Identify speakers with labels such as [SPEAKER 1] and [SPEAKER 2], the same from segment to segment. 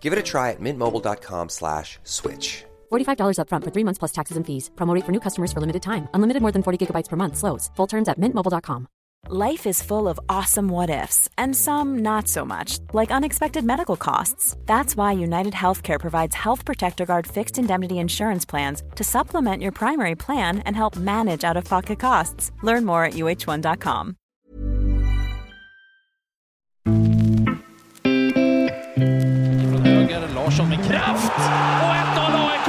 [SPEAKER 1] Give it a try at mintmobile.com slash switch.
[SPEAKER 2] $45 upfront for three months plus taxes and fees. Promote for new customers for limited time. Unlimited more than 40 gigabytes per month. Slows. Full terms at mintmobile.com.
[SPEAKER 3] Life is full of awesome what ifs, and some not so much, like unexpected medical costs. That's why United Healthcare provides Health Protector Guard fixed indemnity insurance plans to supplement your primary plan and help manage out of pocket costs. Learn more at uh1.com.
[SPEAKER 4] Larsson med kraft! Och 1-0 AIK!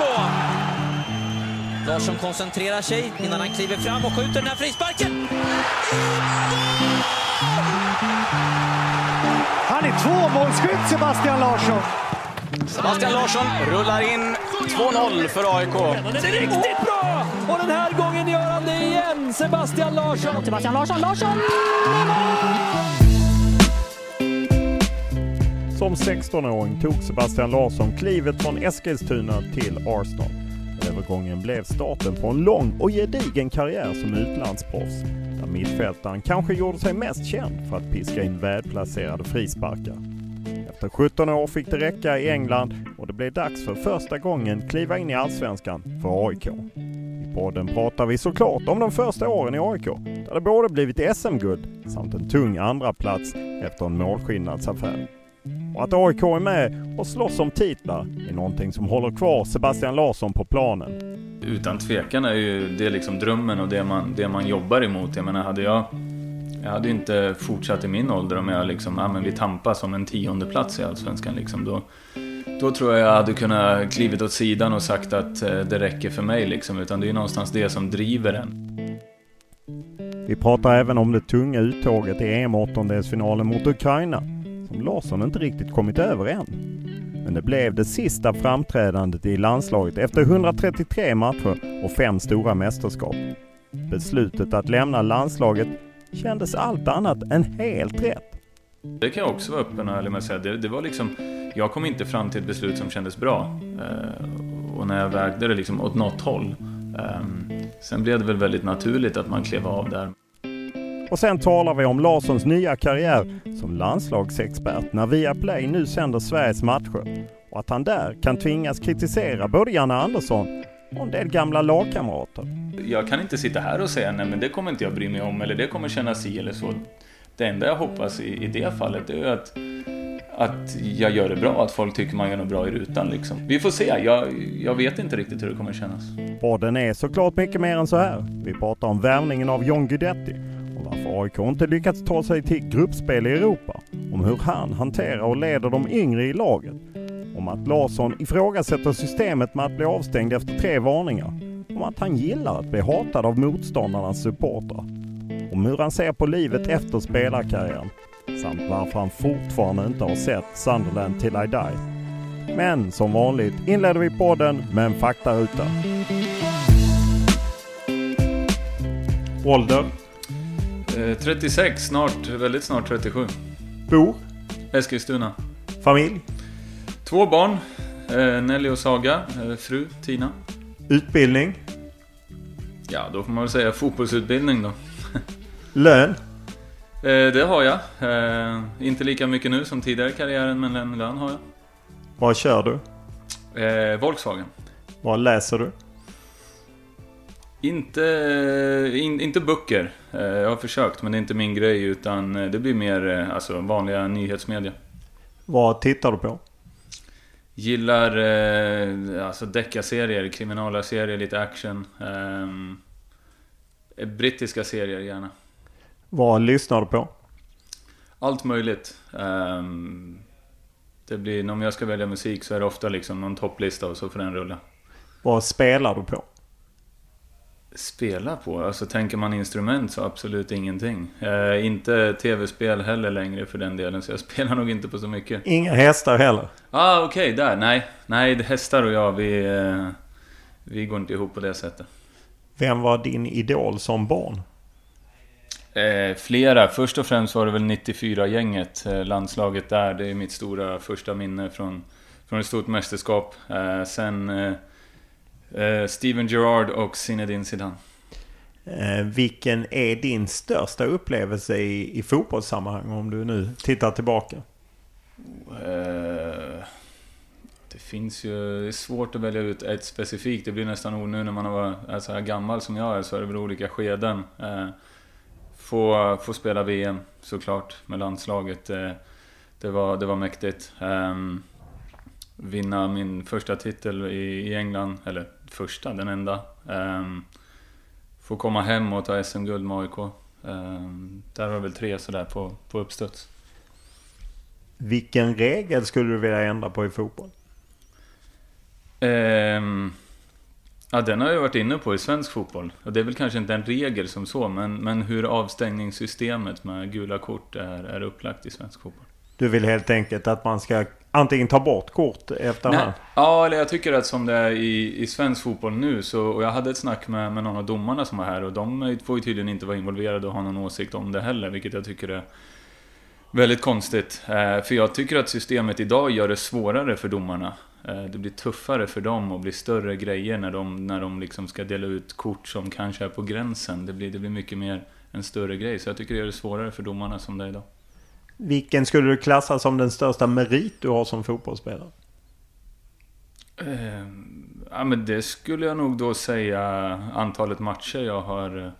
[SPEAKER 4] Larsson koncentrerar sig innan han kliver fram och skjuter den här frisparken.
[SPEAKER 5] Han är tvåmålsskytt Sebastian Larsson.
[SPEAKER 6] Sebastian Larsson rullar in 2-0 för AIK.
[SPEAKER 4] Den är riktigt bra! Och den här gången gör han det igen! Sebastian Larsson!
[SPEAKER 2] Sebastian Larsson, Larsson!
[SPEAKER 7] Som 16-åring tog Sebastian Larsson klivet från Eskilstuna till Arsenal. Övergången blev starten på en lång och gedigen karriär som utlandsproffs. Där mittfältaren kanske gjorde sig mest känd för att piska in välplacerade frisparkar. Efter 17 år fick det räcka i England och det blev dags för första gången kliva in i Allsvenskan för AIK. I podden pratar vi såklart om de första åren i AIK, där det både blivit SM-guld samt en tung andra plats efter en målskillnadsaffär. Och att AIK är med och slåss om titlar är någonting som håller kvar Sebastian Larsson på planen.
[SPEAKER 8] Utan tvekan är ju det liksom drömmen och det man, det man jobbar emot. Jag menar, hade jag... Jag hade inte fortsatt i min ålder om jag liksom, ja men vi tampas om en tionde plats i Allsvenskan liksom. Då, då tror jag jag hade kunnat klivit åt sidan och sagt att eh, det räcker för mig liksom. Utan det är ju någonstans det som driver en.
[SPEAKER 7] Vi pratar även om det tunga uttåget i EM-åttondelsfinalen mot Ukraina som Larsson inte riktigt kommit över än. Men det blev det sista framträdandet i landslaget efter 133 matcher och fem stora mästerskap. Beslutet att lämna landslaget kändes allt annat än helt rätt.
[SPEAKER 8] Det kan jag också vara öppen och ärlig med att säga. Det, det var liksom, jag kom inte fram till ett beslut som kändes bra. Eh, och när jag vägde det liksom åt något håll. Eh, sen blev det väl väldigt naturligt att man klev av där.
[SPEAKER 7] Och sen talar vi om Larssons nya karriär som landslagsexpert när Viaplay nu sänder Sveriges matcher. Och att han där kan tvingas kritisera både Janne Andersson och en del gamla lagkamrater.
[SPEAKER 8] Jag kan inte sitta här och säga nej men det kommer inte jag bry mig om eller det kommer kännas si eller så. Det enda jag hoppas i, i det fallet är att, att jag gör det bra, att folk tycker man gör något bra i rutan liksom. Vi får se, jag, jag vet inte riktigt hur det kommer kännas.
[SPEAKER 7] Podden är såklart mycket mer än så här. Vi pratar om värvningen av John Guidetti varför AIK inte lyckats ta sig till gruppspel i Europa. Om hur han hanterar och leder de yngre i laget. Om att Larsson ifrågasätter systemet med att bli avstängd efter tre varningar. Om att han gillar att bli hatad av motståndarnas supportrar. Om hur han ser på livet efter spelarkarriären. Samt varför han fortfarande inte har sett Sunderland till I die. Men som vanligt inleder vi podden med en faktaruta. Ålder?
[SPEAKER 8] Eh, 36, snart, väldigt snart 37.
[SPEAKER 7] Bor?
[SPEAKER 8] Eskilstuna.
[SPEAKER 7] Familj?
[SPEAKER 8] Två barn, eh, Nelly och Saga, eh, fru Tina.
[SPEAKER 7] Utbildning?
[SPEAKER 8] Ja, då får man väl säga fotbollsutbildning då.
[SPEAKER 7] Lön?
[SPEAKER 8] Eh, det har jag. Eh, inte lika mycket nu som tidigare i karriären, men en lön har jag.
[SPEAKER 7] Vad kör du?
[SPEAKER 8] Eh, Volkswagen.
[SPEAKER 7] Vad läser du?
[SPEAKER 8] Inte, in, inte böcker. Eh, jag har försökt, men det är inte min grej. Utan eh, det blir mer eh, alltså, vanliga nyhetsmedia.
[SPEAKER 7] Vad tittar du på?
[SPEAKER 8] Gillar eh, alltså deckarserier, kriminalarserier, lite action. Eh, brittiska serier gärna.
[SPEAKER 9] Vad lyssnar du på?
[SPEAKER 8] Allt möjligt. Eh, det blir, om jag ska välja musik så är det ofta liksom någon topplista och så får den rulla.
[SPEAKER 9] Vad spelar du på?
[SPEAKER 8] Spela på? Alltså tänker man instrument så absolut ingenting. Eh, inte tv-spel heller längre för den delen, så jag spelar nog inte på så mycket.
[SPEAKER 9] Inga hästar heller?
[SPEAKER 8] Ah, okej, okay, där. Nej, nej, hästar och jag, vi, eh, vi går inte ihop på det sättet.
[SPEAKER 9] Vem var din idol som barn?
[SPEAKER 8] Eh, flera. Först och främst var det väl 94-gänget, eh, landslaget där. Det är mitt stora första minne från, från ett stort mästerskap. Eh, sen eh, Steven Gerrard och Zinedine Zidane.
[SPEAKER 9] Eh, vilken är din största upplevelse i, i fotbollssammanhang om du nu tittar tillbaka?
[SPEAKER 8] Eh, det finns ju... Det är svårt att välja ut ett specifikt. Det blir nästan nu när man är så här gammal som jag är så är det väl olika skeden. Eh, få, få spela VM såklart med landslaget. Eh, det, var, det var mäktigt. Um, vinna min första titel i, England, eller första, den enda. Um, få komma hem och ta SM-guld med AIK. Um, ehm, där var väl tre sådär på, på uppstuds.
[SPEAKER 9] Vilken regel skulle du vilja ändra på i fotboll?
[SPEAKER 8] Um, ja, den har jag varit inne på i svensk fotboll. Och det är väl kanske inte en regel som så, men, men hur avstängningssystemet med gula kort är, är upplagt i svensk fotboll.
[SPEAKER 9] Du vill helt enkelt att man ska antingen ta bort kort efterhand?
[SPEAKER 8] Ja, eller jag tycker att som det är i, i svensk fotboll nu så... Och jag hade ett snack med, med någon av domarna som var här och de får ju tydligen inte vara involverade och ha någon åsikt om det heller, vilket jag tycker är väldigt konstigt. Eh, för jag tycker att systemet idag gör det svårare för domarna. Eh, det blir tuffare för dem och blir större grejer när de, när de liksom ska dela ut kort som kanske är på gränsen. Det blir, det blir mycket mer en större grej. Så jag tycker det gör det svårare för domarna som det är idag.
[SPEAKER 9] Vilken skulle du klassa som den största merit du har som fotbollsspelare?
[SPEAKER 8] Eh, ja, men det skulle jag nog då säga antalet matcher jag har eh,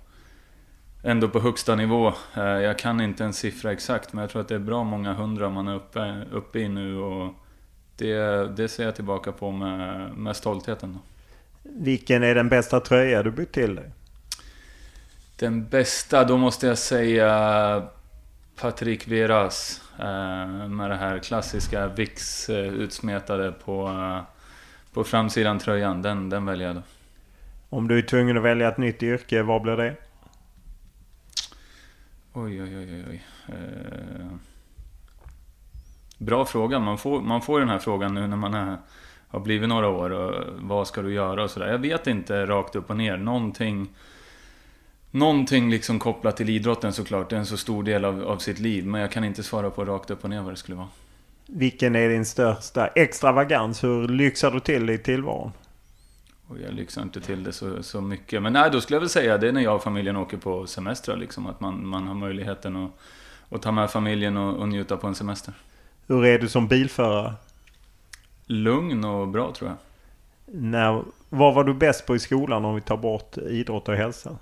[SPEAKER 8] ändå på högsta nivå. Eh, jag kan inte en siffra exakt, men jag tror att det är bra många hundra man är uppe, uppe i nu. Och det, det ser jag tillbaka på med, med stoltheten.
[SPEAKER 9] Vilken är den bästa tröja du bytt till dig?
[SPEAKER 8] Den bästa, då måste jag säga Patrik Veras eh, med det här klassiska VIX eh, utsmetade på, eh, på framsidan tröjan. Den, den väljer jag då.
[SPEAKER 9] Om du är tvungen att välja ett nytt yrke, vad blir det?
[SPEAKER 8] Oj, oj, oj, oj. Eh, bra fråga. Man får, man får den här frågan nu när man är, har blivit några år. Och vad ska du göra och sådär. Jag vet inte rakt upp och ner. Någonting Någonting liksom kopplat till idrotten såklart. Det är en så stor del av, av sitt liv. Men jag kan inte svara på rakt upp och ner vad det skulle vara.
[SPEAKER 9] Vilken är din största extravagans? Hur lyxar du till i tillvaron?
[SPEAKER 8] Och jag lyxar inte till det så, så mycket. Men nej, då skulle jag väl säga det är när jag och familjen åker på semestrar. Liksom, att man, man har möjligheten att, att ta med familjen och, och njuta på en semester.
[SPEAKER 9] Hur är du som bilförare?
[SPEAKER 8] Lugn och bra tror jag.
[SPEAKER 9] När, vad var du bäst på i skolan om vi tar bort idrott och hälsa?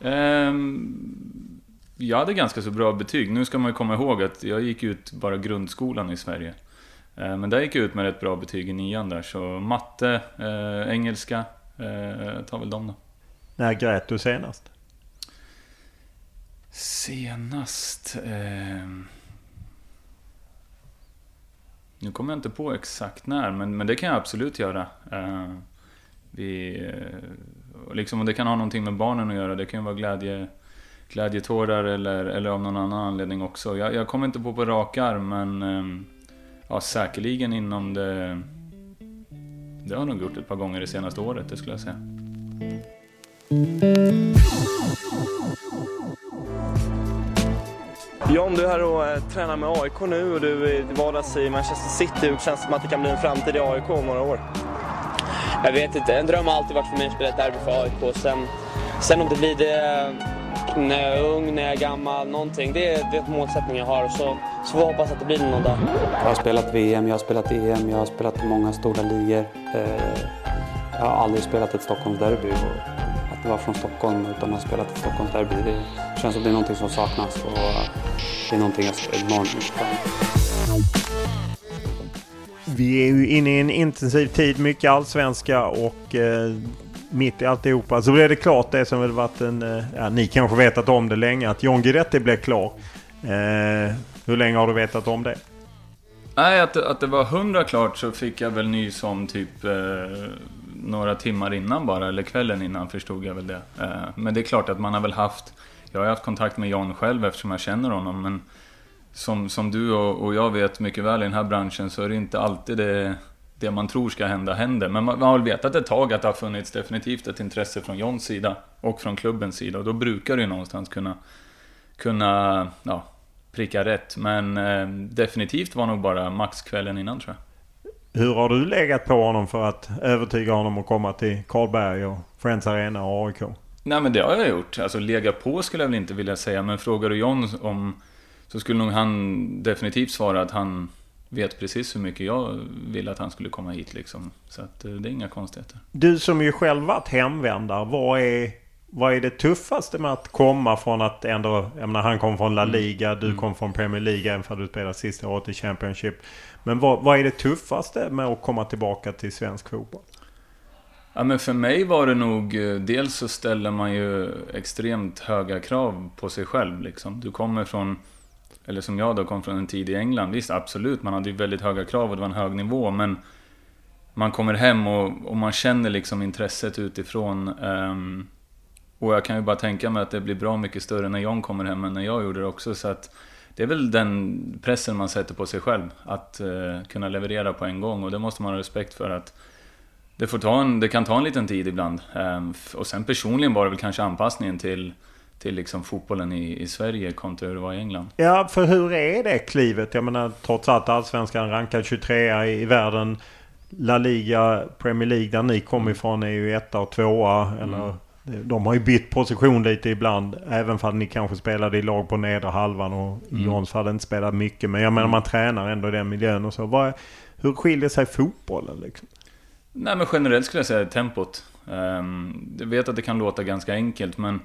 [SPEAKER 8] Um, jag hade ganska så bra betyg. Nu ska man ju komma ihåg att jag gick ut bara grundskolan i Sverige. Uh, men där gick jag ut med ett bra betyg i nian där. Så matte, uh, engelska, uh, tar väl dem då.
[SPEAKER 9] När grät du senast?
[SPEAKER 8] Senast? Uh, nu kommer jag inte på exakt när, men, men det kan jag absolut göra. Vi, och liksom, och det kan ha någonting med barnen att göra. Det kan ju vara glädje, glädjetårar eller, eller av någon annan anledning också. Jag, jag kommer inte på på rak arm men ehm, ja, säkerligen inom det... Det har jag nog gjort ett par gånger det senaste året, det skulle jag säga.
[SPEAKER 10] John, du är här och eh, tränar med AIK nu och du är vardags i Manchester City. Hur känns det som att det kan bli en framtid i AIK om några år?
[SPEAKER 11] Jag vet inte, en dröm har alltid varit för mig att spela ett derby för AIK. Sen, sen om det blir det eh, när jag är ung, när jag är gammal, någonting. Det är, det är en målsättning jag har. Så, så får jag hoppas att det blir någon dag.
[SPEAKER 12] Jag har spelat VM, jag har spelat EM, jag har spelat i många stora ligor. Eh, jag har aldrig spelat ett Stockholmsderby. Att vara från Stockholm utan att ha spelat ett Stockholmsderby, det känns som det är någonting som saknas. Och det är någonting jag ser enormt mycket fram
[SPEAKER 9] vi är ju inne i en intensiv tid, mycket allsvenska och eh, mitt i alltihopa så blev det klart det som väl varit en... Eh, ja, ni kanske vetat om det länge, att John Guidetti blev klar. Eh, hur länge har du vetat om det?
[SPEAKER 8] Nej, att, att det var hundra klart så fick jag väl nys om typ eh, några timmar innan bara, eller kvällen innan förstod jag väl det. Eh, men det är klart att man har väl haft... Jag har haft kontakt med John själv eftersom jag känner honom, men som, som du och, och jag vet mycket väl i den här branschen så är det inte alltid det, det man tror ska hända händer. Men man, man har väl vetat ett tag att det har funnits definitivt ett intresse från Johns sida och från klubbens sida och då brukar det ju någonstans kunna, kunna ja, pricka rätt. Men eh, definitivt var nog bara maxkvällen innan tror jag.
[SPEAKER 9] Hur har du legat på honom för att övertyga honom att komma till Karlberg och Friends Arena och AIK?
[SPEAKER 8] Nej men det har jag gjort. Alltså lega på skulle jag väl inte vilja säga. Men frågar du John om... Så skulle nog han definitivt svara att han vet precis hur mycket jag ville att han skulle komma hit liksom. Så att eh, det är inga konstigheter.
[SPEAKER 9] Du som ju själv varit hemvändare. Vad är, vad är det tuffaste med att komma från att ändå... Jag menar han kom från La Liga. Du kom från Premier League även för att du spelade sista året i Championship. Men vad, vad är det tuffaste med att komma tillbaka till svensk fotboll?
[SPEAKER 8] Ja men för mig var det nog, eh, dels så ställer man ju extremt höga krav på sig själv liksom. Du kommer från, eller som jag då kom från en tid i England. Visst absolut, man hade ju väldigt höga krav och det var en hög nivå men man kommer hem och, och man känner liksom intresset utifrån. Um, och jag kan ju bara tänka mig att det blir bra mycket större när John kommer hem än när jag gjorde det också. Så att det är väl den pressen man sätter på sig själv. Att uh, kunna leverera på en gång och det måste man ha respekt för att det, får ta en, det kan ta en liten tid ibland. Um, och sen personligen var det väl kanske anpassningen till, till liksom fotbollen i, i Sverige kontra hur det var i England.
[SPEAKER 9] Ja, för hur är det klivet? Jag menar trots allt Allsvenskan rankad 23 i, i världen. La Liga, Premier League där ni kommer ifrån är ju etta och tvåa. Eller, De har ju bytt position lite ibland. Även att ni kanske spelade i lag på nedre halvan och i
[SPEAKER 8] Mm.
[SPEAKER 9] Johns fall inte spelat mycket. Men jag menar man tränar ändå i den miljön och så. Vad, hur skiljer sig fotbollen liksom?
[SPEAKER 8] Nej men generellt skulle jag säga tempot. Um, jag vet att det kan låta ganska enkelt men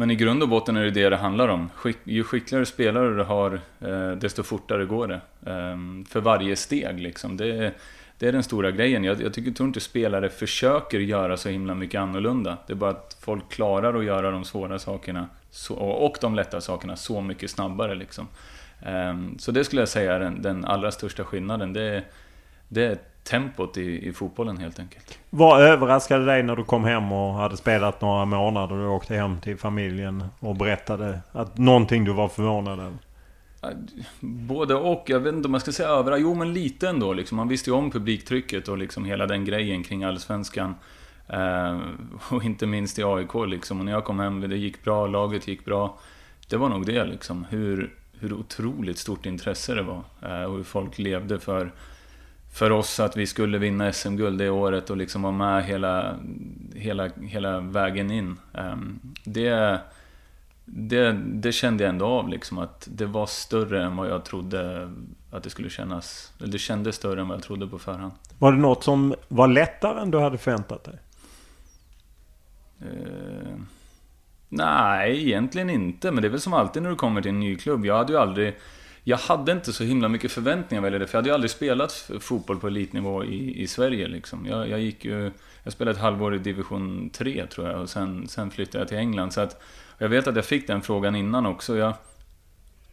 [SPEAKER 8] men i grund och botten är det det det handlar om. Skick, ju skickligare spelare du har, eh, desto fortare går det. Ehm, för varje steg liksom. Det, är- det är den stora grejen. Jag, jag tycker, tror inte spelare försöker göra så himla mycket annorlunda. Det är bara att folk klarar att göra de svåra sakerna så, och de lätta sakerna så mycket snabbare. Liksom. Ehm, så det skulle jag säga är den, den allra största skillnaden. Det, det är tempot i, i fotbollen helt enkelt.
[SPEAKER 9] Vad överraskade dig när du kom hem och hade spelat några månader och du åkte hem till familjen och berättade att någonting du var förvånad över?
[SPEAKER 8] Både och. Jag vet inte om jag ska säga över. Jo, men lite ändå. Liksom. Man visste ju om publiktrycket och liksom hela den grejen kring Allsvenskan. Eh, och inte minst i AIK liksom. Och när jag kom hem, det gick bra, laget gick bra. Det var nog det liksom. Hur, hur otroligt stort intresse det var. Eh, och hur folk levde för, för oss att vi skulle vinna SM-guld det året och liksom vara med hela, hela, hela vägen in. Eh, det det, det kände jag ändå av liksom att det var större än vad jag trodde att det skulle kännas. Eller det kändes större än vad jag trodde på förhand.
[SPEAKER 9] Var det något som var lättare än du hade förväntat dig?
[SPEAKER 8] Eh, nej, egentligen inte. Men det är väl som alltid när du kommer till en ny klubb. Jag hade ju aldrig... Jag hade inte så himla mycket förväntningar vad gäller det. För jag hade ju aldrig spelat fotboll på elitnivå i, i Sverige liksom. Jag, jag gick ju... Jag spelade ett halvår i division 3 tror jag. Och sen, sen flyttade jag till England. Så att... Jag vet att jag fick den frågan innan också. Jag,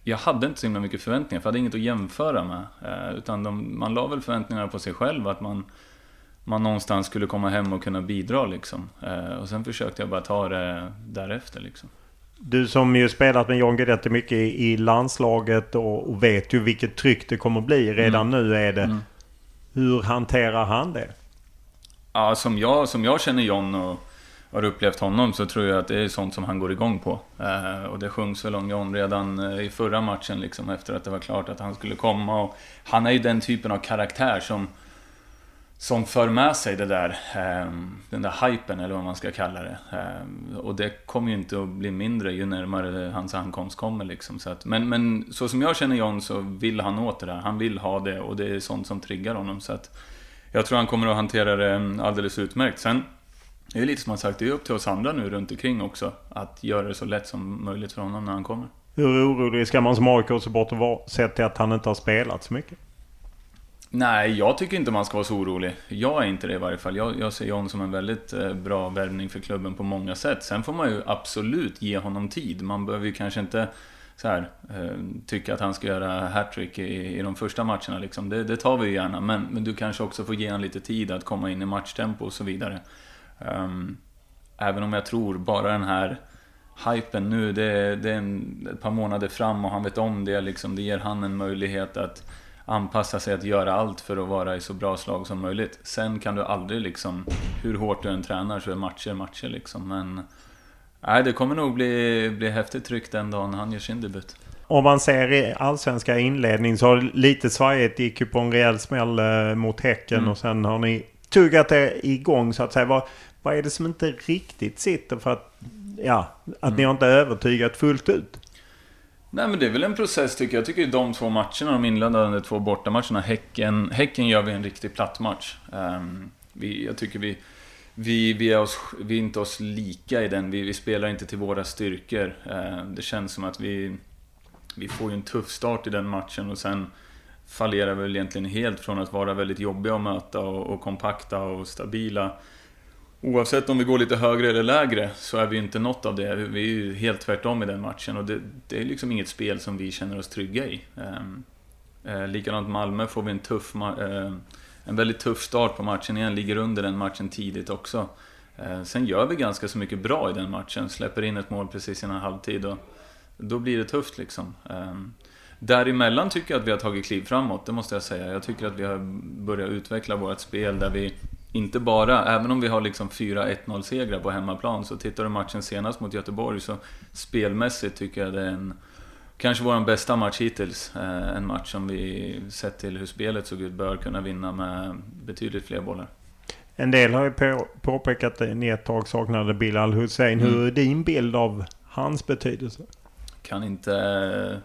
[SPEAKER 8] jag hade inte så himla mycket förväntningar, för jag hade inget att jämföra med. Eh, utan de, man la väl förväntningarna på sig själv, att man, man någonstans skulle komma hem och kunna bidra liksom. Eh, och sen försökte jag bara ta det därefter liksom.
[SPEAKER 9] Du som ju spelat med John Guidetti mycket i, i landslaget och, och vet ju vilket tryck det kommer bli. Redan nu är det. Hur hanterar han det?
[SPEAKER 8] Ja, som jag, som jag känner John och har upplevt honom så tror jag att det är sånt som han går igång på. Eh, och det sjungs väl om John redan eh, i förra matchen liksom efter att det var klart att han skulle komma. Och han är ju den typen av karaktär som som för med sig det där, ehm, den där hypen eller vad man ska kalla det. Ehm, och det kommer ju inte att bli mindre ju närmare hans ankomst kommer liksom. Så att, men, men så som jag känner John så vill han åt det där. Han vill ha det och det är sånt som triggar honom. Så att jag tror han kommer att hantera det ehm, alldeles utmärkt. Sen det är lite som han sagt, det är upp till oss andra nu runt omkring också. Att göra det så lätt som möjligt för honom när han kommer.
[SPEAKER 9] Hur orolig ska man som AIK-supporter vara sett till att han inte har spelat så mycket?
[SPEAKER 8] Nej, jag tycker inte man ska vara så orolig. Jag är inte det i varje fall. Jag, jag ser John som en väldigt eh, bra värvning för klubben på många sätt. Sen får man ju absolut ge honom tid. Man behöver ju kanske inte så här, eh, tycka att han ska göra hattrick i, i de första matcherna. Liksom. Det, det tar vi ju gärna, men, men du kanske också får ge honom lite tid att komma in i matchtempo och så vidare. Um, även om jag tror bara den här hypen nu, det, det är en, ett par månader fram och han vet om det. Liksom, det ger han en möjlighet att anpassa sig att göra allt för att vara i så bra slag som möjligt. Sen kan du aldrig liksom, hur hårt du än tränar så är matcher matcher liksom. Men nej, det kommer nog bli, bli häftigt tryck den dagen han gör sin debut.
[SPEAKER 9] Om man ser i allsvenska inledning så har lite svajigt. gick ju på en rejäl smäll eh, mot Häcken mm. och sen har ni tuggat er igång så att säga. Vad, vad är det som inte riktigt sitter för att, ja, att mm. ni har inte övertygat fullt ut?
[SPEAKER 8] Nej men det är väl en process tycker jag. Jag tycker de två matcherna, de inledande två bortamatcherna, Häcken, häcken gör vi en riktig plattmatch. Um, vi, jag tycker vi, vi, vi, är oss, vi är inte oss lika i den. Vi, vi spelar inte till våra styrkor. Uh, det känns som att vi, vi får ju en tuff start i den matchen och sen fallerar vi väl egentligen helt från att vara väldigt jobbiga att möta och, och kompakta och stabila Oavsett om vi går lite högre eller lägre så är vi inte något av det. Vi är ju helt tvärtom i den matchen och det, det är liksom inget spel som vi känner oss trygga i. Ehm, eh, likadant Malmö får vi en tuff, eh, en väldigt tuff start på matchen igen, ligger under den matchen tidigt också. Eh, sen gör vi ganska så mycket bra i den matchen, släpper in ett mål precis innan halvtid och då blir det tufft liksom. Eh, däremellan tycker jag att vi har tagit kliv framåt, det måste jag säga. Jag tycker att vi har börjat utveckla vårt spel där vi inte bara, även om vi har liksom 4-1-0 segrar på hemmaplan, så tittar du matchen senast mot Göteborg så spelmässigt tycker jag det är en Kanske vår bästa match hittills. Eh, en match som vi, sett till hur spelet såg ut, bör kunna vinna med betydligt fler bollar.
[SPEAKER 9] En del har ju på, påpekat att ni ett tag saknade Bilal Hussein. Mm. Hur är din bild av hans betydelse?
[SPEAKER 8] Kan inte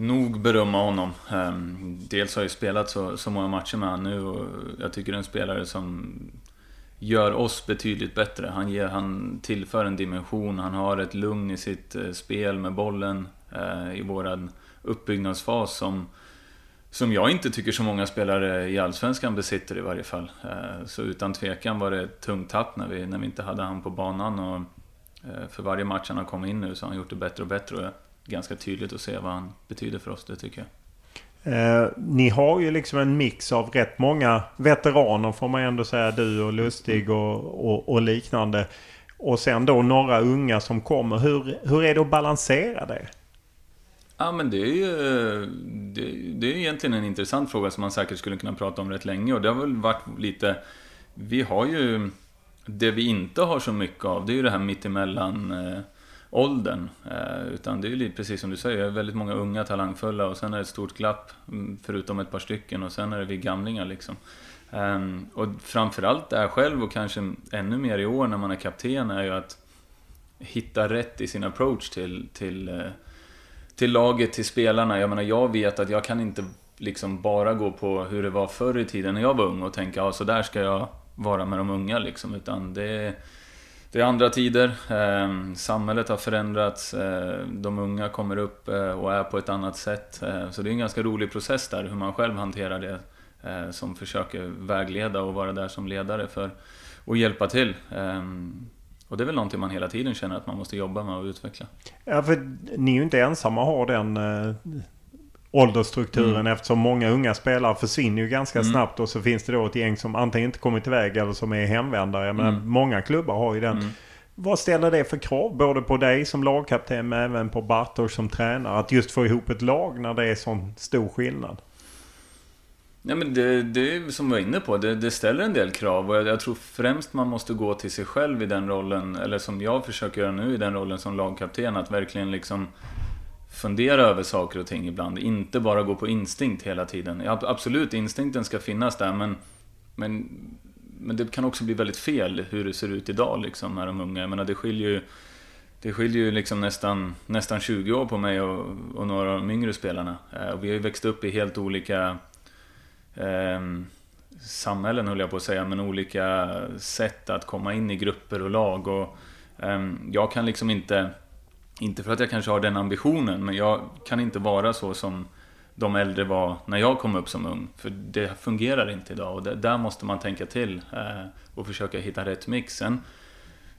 [SPEAKER 8] nog berömma honom. Ehm, dels har jag spelat så, så många matcher med honom nu och jag tycker det är en spelare som gör oss betydligt bättre. Han, ger, han tillför en dimension, han har ett lugn i sitt eh, spel med bollen eh, i våran uppbyggnadsfas som, som jag inte tycker så många spelare i Allsvenskan besitter i varje fall. Eh, så utan tvekan var det ett tungt tapp när vi, när vi inte hade han på banan och för varje match han har kommit in nu så har han gjort det bättre och bättre ganska tydligt att se vad han betyder för oss, det tycker jag.
[SPEAKER 9] Eh, ni har ju liksom en mix av rätt många veteraner får man ändå säga. Du och Lustig och, och, och, liknande. Och sen då några unga som kommer. Hur, hur är det att balansera det?
[SPEAKER 8] Ja men det är ju det, det är egentligen en intressant fråga som man säkert skulle kunna prata om rätt länge. Och det har väl varit lite... Vi har ju... Det vi inte har så mycket av det är ju det här mittemellan... Eh, åldern. Eh, utan det är ju precis som du säger, väldigt många unga talangfulla och sen är det ett stort glapp, mm, förutom ett par stycken, och sen är det vi gamlingar liksom. Ehm, och framförallt där själv, och kanske ännu mer i år när man är kapten, är ju att hitta rätt i sin approach till, till, eh, till laget, till spelarna. Jag menar, jag vet att jag kan inte liksom bara gå på hur det var förr i tiden när jag var ung och tänka, ja så där ska jag vara med de unga liksom. Utan det är det är andra tider, ehm, samhället har förändrats, eh, de unga kommer upp eh, och är på ett annat sätt. Ehm, så det är en ganska rolig process där, hur man själv hanterar det. Eh, som försöker vägleda och vara där som ledare för att hjälpa till. Ehm, och det är väl någonting man hela tiden känner att man måste jobba med och utveckla.
[SPEAKER 9] Ja, för ni är ju inte ensamma har den eh, åldersstrukturen mm. eftersom många unga spelare försvinner ju ganska mm. snabbt och så finns det då ett gäng som antingen inte kommit iväg eller som är hemvändare. Men mm. många klubbar har ju den. Mm. Vad ställer det för krav både på dig som lagkapten men även på Bartosz som tränare? Att just få ihop ett lag när det är sån stor skillnad?
[SPEAKER 8] Ja, men det, det är som vi var inne på, det, det ställer en del krav och jag, jag, tror främst man måste gå till sig själv i den rollen, eller som jag försöker göra nu i den rollen som lagkapten, att verkligen liksom fundera över saker och ting ibland. Inte bara gå på instinkt hela tiden. Absolut, instinkten ska finnas där men, men, men det kan också bli väldigt fel hur det ser ut idag liksom med de unga. Jag menar, det skiljer ju det skiljer ju liksom nästan, nästan 20 år på mig och, och några av de yngre spelarna. Eh, och vi har ju växt upp i helt olika eh, samhällen höll jag på att säga, men olika sätt att komma in i grupper och lag. Och, eh, jag kan liksom inte inte för att jag kanske har den ambitionen, men jag kan inte vara så som de äldre var när jag kom upp som ung. För det fungerar inte idag och där måste man tänka till eh, och försöka hitta rätt mix.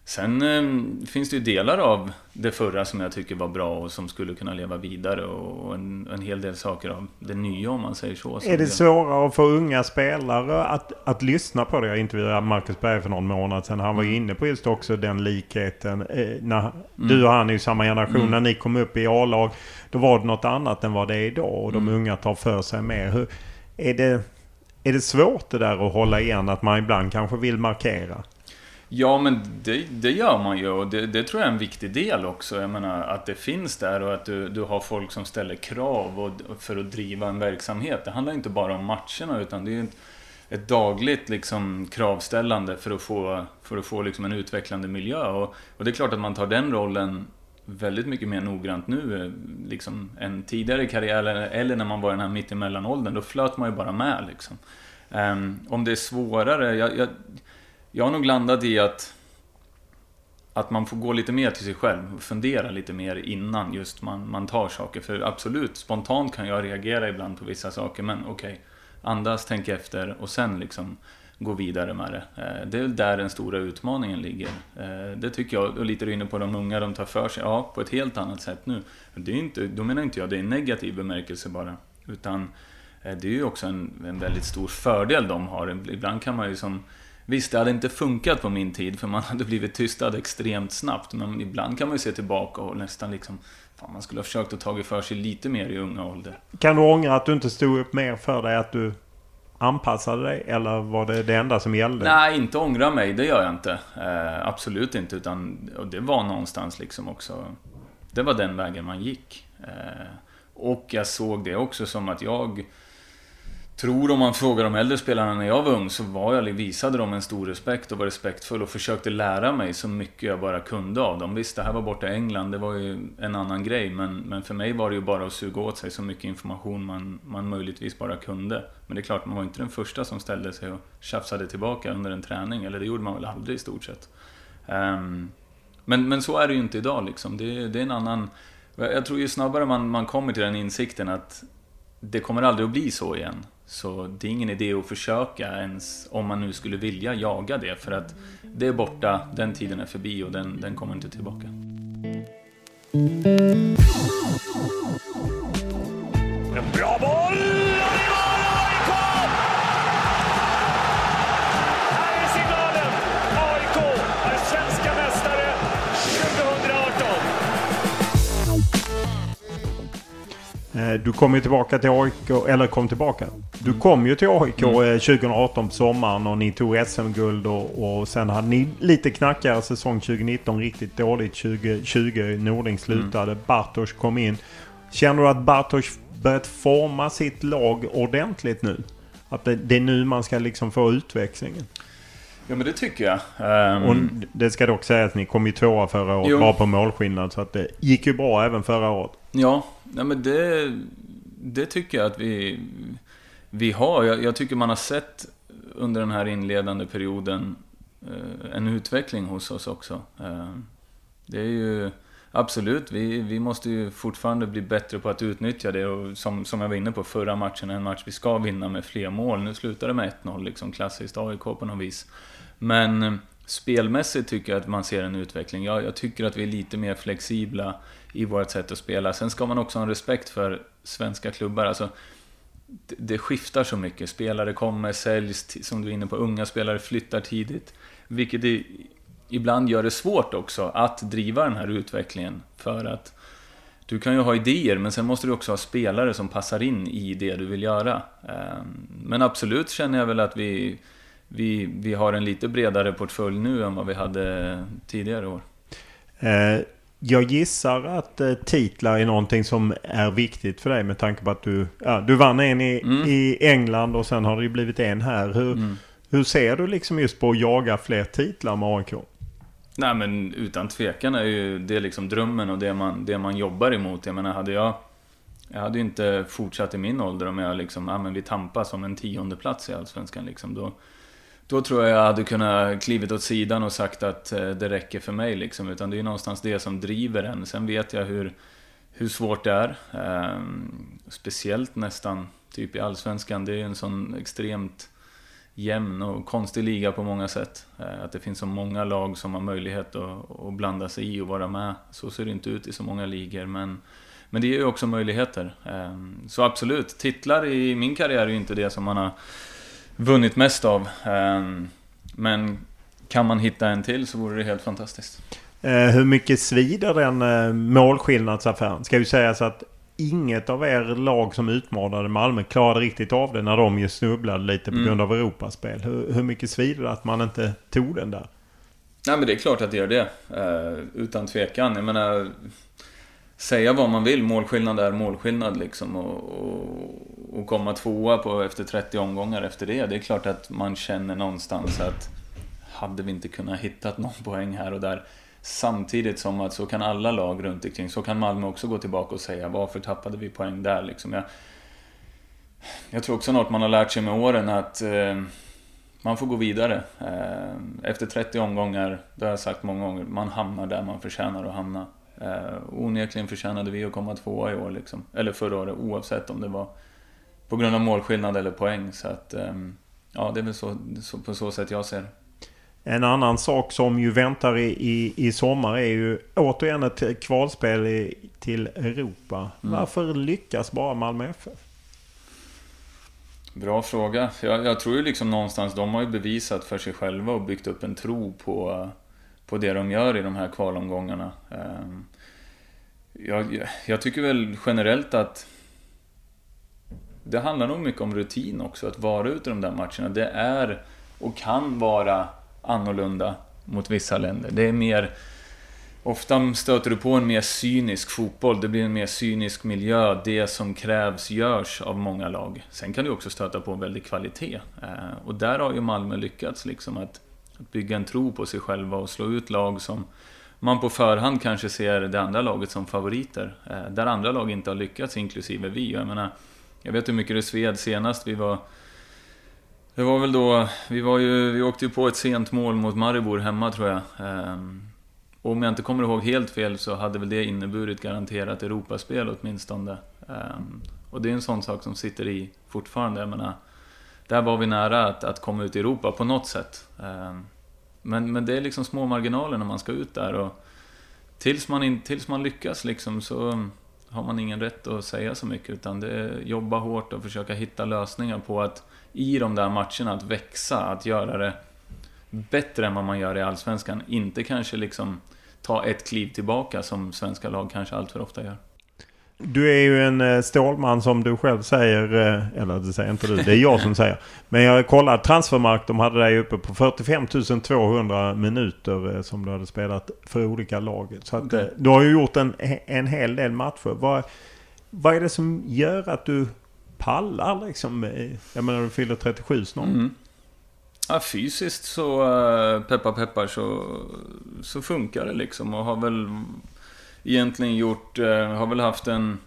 [SPEAKER 8] Sen, eh, finns det ju delar av det förra som jag tycker var bra och som skulle kunna leva vidare och en, en hel del saker av det nya om man säger så.
[SPEAKER 9] Är det svårare för unga spelare att, att lyssna på det? Jag intervjuade Marcus Berg för någon månad sedan. Han var
[SPEAKER 8] Mm.
[SPEAKER 9] inne på just också den likheten. Eh, när, Du och han är ju samma generation.
[SPEAKER 8] Mm.
[SPEAKER 9] När ni kom upp i A-lag då var det något annat än vad det är idag. Och de
[SPEAKER 8] Mm.
[SPEAKER 9] unga tar för sig mer. Hur, är, det, är det svårt det där att hålla igen? Att man ibland kanske vill markera?
[SPEAKER 8] Ja, men det, det gör man ju och det, det tror jag är en viktig del också. Jag menar att det finns där och att du, du har folk som ställer krav och, för att driva en verksamhet. Det handlar inte bara om matcherna utan det är ett, ett dagligt liksom, kravställande för att få, för att få liksom, en utvecklande miljö. Och, och det är klart att man tar den rollen väldigt mycket mer noggrant nu liksom, än tidigare i karriären eller, när man var i den här mittemellanåldern. Då flöt man ju bara med. Liksom. Um, om det är svårare, jag, jag, jag har nog landat i att att man får gå lite mer till sig själv och fundera lite mer innan just man, man tar saker. För absolut, spontant kan jag reagera ibland på vissa saker, men okej, andas, tänk efter och sen liksom gå vidare med det. Eh, det är där den stora utmaningen ligger. Eh, det tycker jag, och lite inne på de unga, de tar för sig, ja, på ett helt annat sätt nu. Det är inte, då menar inte jag det är en negativ bemärkelse bara, utan eh, det är ju också en, en väldigt stor fördel de har. Ibland kan man ju som Visst, det hade inte funkat på min tid för man hade blivit tystad extremt snabbt. Men ibland kan man ju se tillbaka och nästan liksom... Fan, man skulle ha försökt att tagit för sig lite mer i unga ålder.
[SPEAKER 9] Kan du ångra att du inte stod upp mer för dig? Att du anpassade dig? Eller var det det enda som gällde?
[SPEAKER 8] Nej, inte ångra mig, det gör jag inte. Eh, absolut inte, utan och det var någonstans liksom också... Det var den vägen man gick. Eh, och jag såg det också som att jag tror om man frågar de äldre spelarna när jag var ung så var jag, visade de en stor respekt och var respektfull och försökte lära mig så mycket jag bara kunde av dem. Visst, det här var borta i England, det var ju en annan grej men, men för mig var det ju bara att suga åt sig så mycket information man, man möjligtvis bara kunde. Men det är klart, man var inte den första som ställde sig och tjafsade tillbaka under en träning, eller det gjorde man väl aldrig i stort sett. Um, men, men så är det ju inte idag liksom. Det, det är en annan... Jag tror ju snabbare man, man kommer till den insikten att det kommer aldrig att bli så igen. Så det är ingen idé att försöka ens om man nu skulle vilja jaga det. För att det är borta, den tiden är förbi och den, den kommer inte tillbaka.
[SPEAKER 9] Du kom ju tillbaka till AIK, eller kom tillbaka. Du kom ju till AIK eh, 2018 på sommaren och ni tog SM-guld och, och sen hade ni lite knackigare säsong 2019. Riktigt dåligt 2020. Nording slutade. Bartosz kom in. Känner du att Bartosz börjat forma sitt lag ordentligt nu? Att det, det är nu man ska liksom få utväxlingen?
[SPEAKER 8] Ja men det tycker jag. Ehm,
[SPEAKER 9] Och det ska dock sägas att ni kom ju tvåa förra året
[SPEAKER 8] Jo.
[SPEAKER 9] bara på målskillnad. Så att det gick ju bra även förra året.
[SPEAKER 8] Ja, nej men det, det tycker jag att vi, vi har. Jag, jag tycker man har sett under den här inledande perioden eh, en utveckling hos oss också. Eh, det är ju absolut, vi, vi måste ju fortfarande bli bättre på att utnyttja det. Och som, som jag var inne på förra matchen, är en match vi ska vinna med fler mål. Nu slutar det med 1-0, liksom klassiskt AIK på något vis. Men eh, spelmässigt tycker jag att man ser en utveckling. Jag, jag tycker att vi är lite mer flexibla i vårt sätt att spela. Sen ska man också ha en respekt för svenska klubbar. Alltså, det, det skiftar så mycket. Spelare kommer, säljs, som du är inne på, unga spelare flyttar tidigt. Vilket i, ibland gör det svårt också att driva den här utvecklingen. För att du kan ju ha idéer, men sen måste du också ha spelare som passar in i det du vill göra. Ehm, men absolut känner jag väl att vi, vi, vi har en lite bredare portfölj nu än vad vi hade tidigare år.
[SPEAKER 9] Eh, jag gissar att eh, titlar är någonting som är viktigt för dig med tanke på att du, ja, du vann en i,
[SPEAKER 8] Mm.
[SPEAKER 9] i England och sen har det ju blivit en här. Hur, hur ser du liksom just på att jaga fler titlar med AIK?
[SPEAKER 8] Nej men utan tvekan är ju det liksom drömmen och det man, det man jobbar emot. Jag menar hade jag... Jag hade ju inte fortsatt i min ålder om jag liksom, ja men vi tampas om en tionde plats i Allsvenskan liksom. Då, då tror jag jag hade kunnat klivit åt sidan och sagt att eh, det räcker för mig liksom. Utan det är ju någonstans det som driver en. Sen vet jag hur, hur svårt det är. Ehm, speciellt nästan typ i Allsvenskan. Det är ju en sån extremt jämn och konstig liga på många sätt. Eh, att det finns så många lag som har möjlighet att, att blanda sig i och vara med. Så ser det inte ut i så många ligor. Men, men det ger ju också möjligheter. Ehm, så absolut, titlar i min karriär är ju inte det som man har vunnit mest av. Ehm, men kan man hitta en till så vore det helt fantastiskt.
[SPEAKER 9] Eh, hur mycket svider den eh, målskillnadsaffären? Ska ju sägas att inget av er lag som utmanade Malmö klarade riktigt av det när de ju snubblade lite på mm. grund av Europaspel. Hur, hur mycket svider det att man inte tog den där?
[SPEAKER 8] Nej men det är klart att det gör det. Uh, utan tvekan. Jag menar, säga vad man vill, målskillnad är målskillnad liksom. Och, och, och komma tvåa på efter 30 omgångar efter det. Det är klart att man känner någonstans att hade vi inte kunnat hitta någon poäng här och där. Samtidigt som att så kan alla lag runt omkring, så kan Malmö också gå tillbaka och säga varför tappade vi poäng där liksom. Jag, jag tror också något man har lärt sig med åren att eh, man får gå vidare. Eh, efter 30 omgångar, det har jag sagt många gånger, man hamnar där man förtjänar att hamna. Eh, onekligen förtjänade vi att komma tvåa i år, liksom. eller förra året, oavsett om det var på grund av målskillnad eller poäng. Så att, eh, ja, det är väl så, så, på så sätt jag ser det.
[SPEAKER 9] En annan sak som ju väntar i, i, i sommar är ju återigen ett kvalspel i, till Europa. Mm. Varför lyckas bara Malmö FF?
[SPEAKER 8] Bra fråga. Jag, jag, tror ju liksom någonstans, de har ju bevisat för sig själva och byggt upp en tro på, på det de gör i de här kvalomgångarna. Ehm, jag, jag tycker väl generellt att det handlar nog mycket om rutin också, att vara ute i de där matcherna. Det är och kan vara annorlunda mot vissa länder. Det är mer... Ofta stöter du på en mer cynisk fotboll. Det blir en mer cynisk miljö. Det som krävs görs av många lag. Sen kan du också stöta på en väldig kvalitet. Eh, och där har ju Malmö lyckats liksom att, att bygga en tro på sig själva och slå ut lag som man på förhand kanske ser det andra laget som favoriter. Eh, där andra lag inte har lyckats, inklusive vi. Jag menar, jag vet hur mycket det sved senast vi var det var väl då, vi, var ju, vi åkte ju på ett sent mål mot Maribor hemma tror jag. Och om jag inte kommer ihåg helt fel så hade väl det inneburit garanterat Europaspel åtminstone. Ehm, och det är en sån sak som sitter i fortfarande. Jag menar, där var vi nära att, att komma ut i Europa på något sätt. Ehm, men, men det är liksom små marginaler när man ska ut där. Och tills, man in, tills man lyckas liksom så har man ingen rätt att säga så mycket. Utan det är jobba hårt och försöka hitta lösningar på att i de där matcherna att växa, att göra det bättre än vad man gör i Allsvenskan. Inte kanske liksom ta ett kliv tillbaka som svenska lag kanske alltför ofta gör.
[SPEAKER 9] Du är ju en eh, Stålman som du själv säger, eh, eller det säger inte du, det är jag som säger. Men jag har kollat Transfermarkt, de hade dig uppe på 45 200 minuter eh, som du hade spelat för olika lag. Så att, okay. du har ju gjort en, en hel del matcher. Vad, vad är det som gör att du pallar liksom? Jag menar du fyller 37 snart. Mm.
[SPEAKER 8] Ja, fysiskt så, peppar peppar, så, så funkar det liksom. Och har väl egentligen gjort, uh, har väl haft en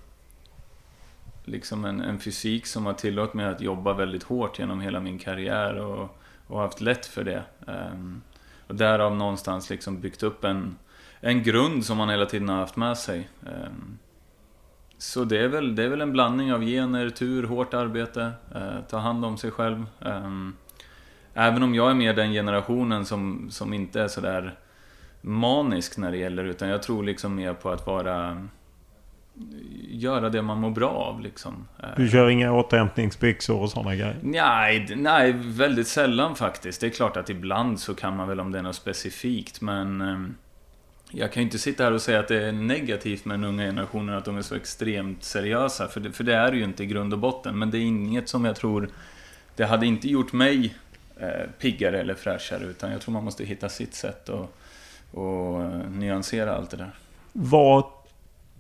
[SPEAKER 8] liksom en, en fysik som har tillåtit mig att jobba väldigt hårt genom hela min karriär och, och haft lätt för det. Um, och därav någonstans liksom byggt upp en, en grund som man hela tiden har haft med sig. Um, så det är, väl, det är väl en blandning av gener, tur, hårt arbete, eh, ta hand om sig själv. Eh, även om jag är mer den generationen som, som inte är sådär manisk när det gäller, utan jag tror liksom mer på att vara göra det man mår bra av liksom.
[SPEAKER 9] Du kör inga återhämtningsbyxor och sådana grejer?
[SPEAKER 8] Nej, nej, väldigt sällan faktiskt. Det är klart att ibland så kan man väl om det är något specifikt, men ehm, jag kan ju inte sitta här och säga att det är negativt med den unga generationen, att de är så extremt seriösa. För det, för det är det ju inte i grund och botten. Men det är inget som jag tror... Det hade inte gjort mig eh, piggare eller fräschare. Utan jag tror man måste hitta sitt sätt och, och eh, nyansera allt det där.
[SPEAKER 9] Vad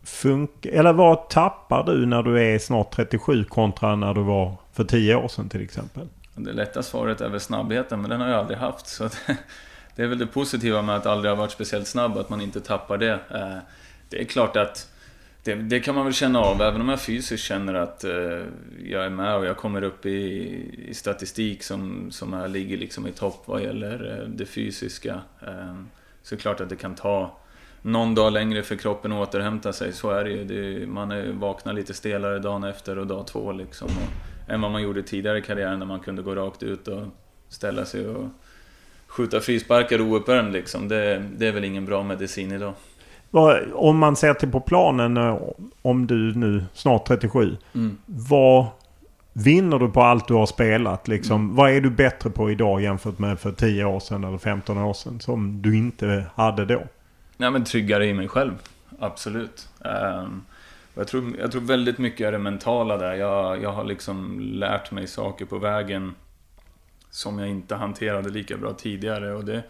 [SPEAKER 9] funkar... Eller vad tappar du när du är snart 37 kontra när du var för 10 år sedan till exempel?
[SPEAKER 8] Det lätta svaret är väl snabbheten, men den har jag aldrig haft. Så det är väl det positiva med att aldrig ha varit speciellt snabb, att man inte tappar det. Eh, det är klart att det, det, kan man väl känna av, även om jag fysiskt känner att eh, jag är med och jag kommer upp i, i statistik som, som här ligger liksom i topp vad gäller eh, det fysiska. Så är det klart att det kan ta någon dag längre för kroppen att återhämta sig. Så är det ju. Det, man är, vaknar lite stelare dagen efter och dag två liksom. Och, än vad man gjorde tidigare i karriären när man kunde gå rakt ut och ställa sig och skjuta frisparkar ouppvärmd liksom. Det, det är väl ingen bra medicin idag.
[SPEAKER 9] Om man ser till på planen, eh, om du nu snart 37.
[SPEAKER 8] Mm.
[SPEAKER 9] Vad vinner du på allt du har spelat? Liksom, mm. Vad är du bättre på idag jämfört med för 10 år sedan eller 15 år sedan som du inte hade då?
[SPEAKER 8] Ja, men tryggare i mig själv. Absolut. Um, jag, tror, jag tror väldigt mycket är det mentala där. Jag, jag har liksom lärt mig saker på vägen som jag inte hanterade lika bra tidigare. Och det,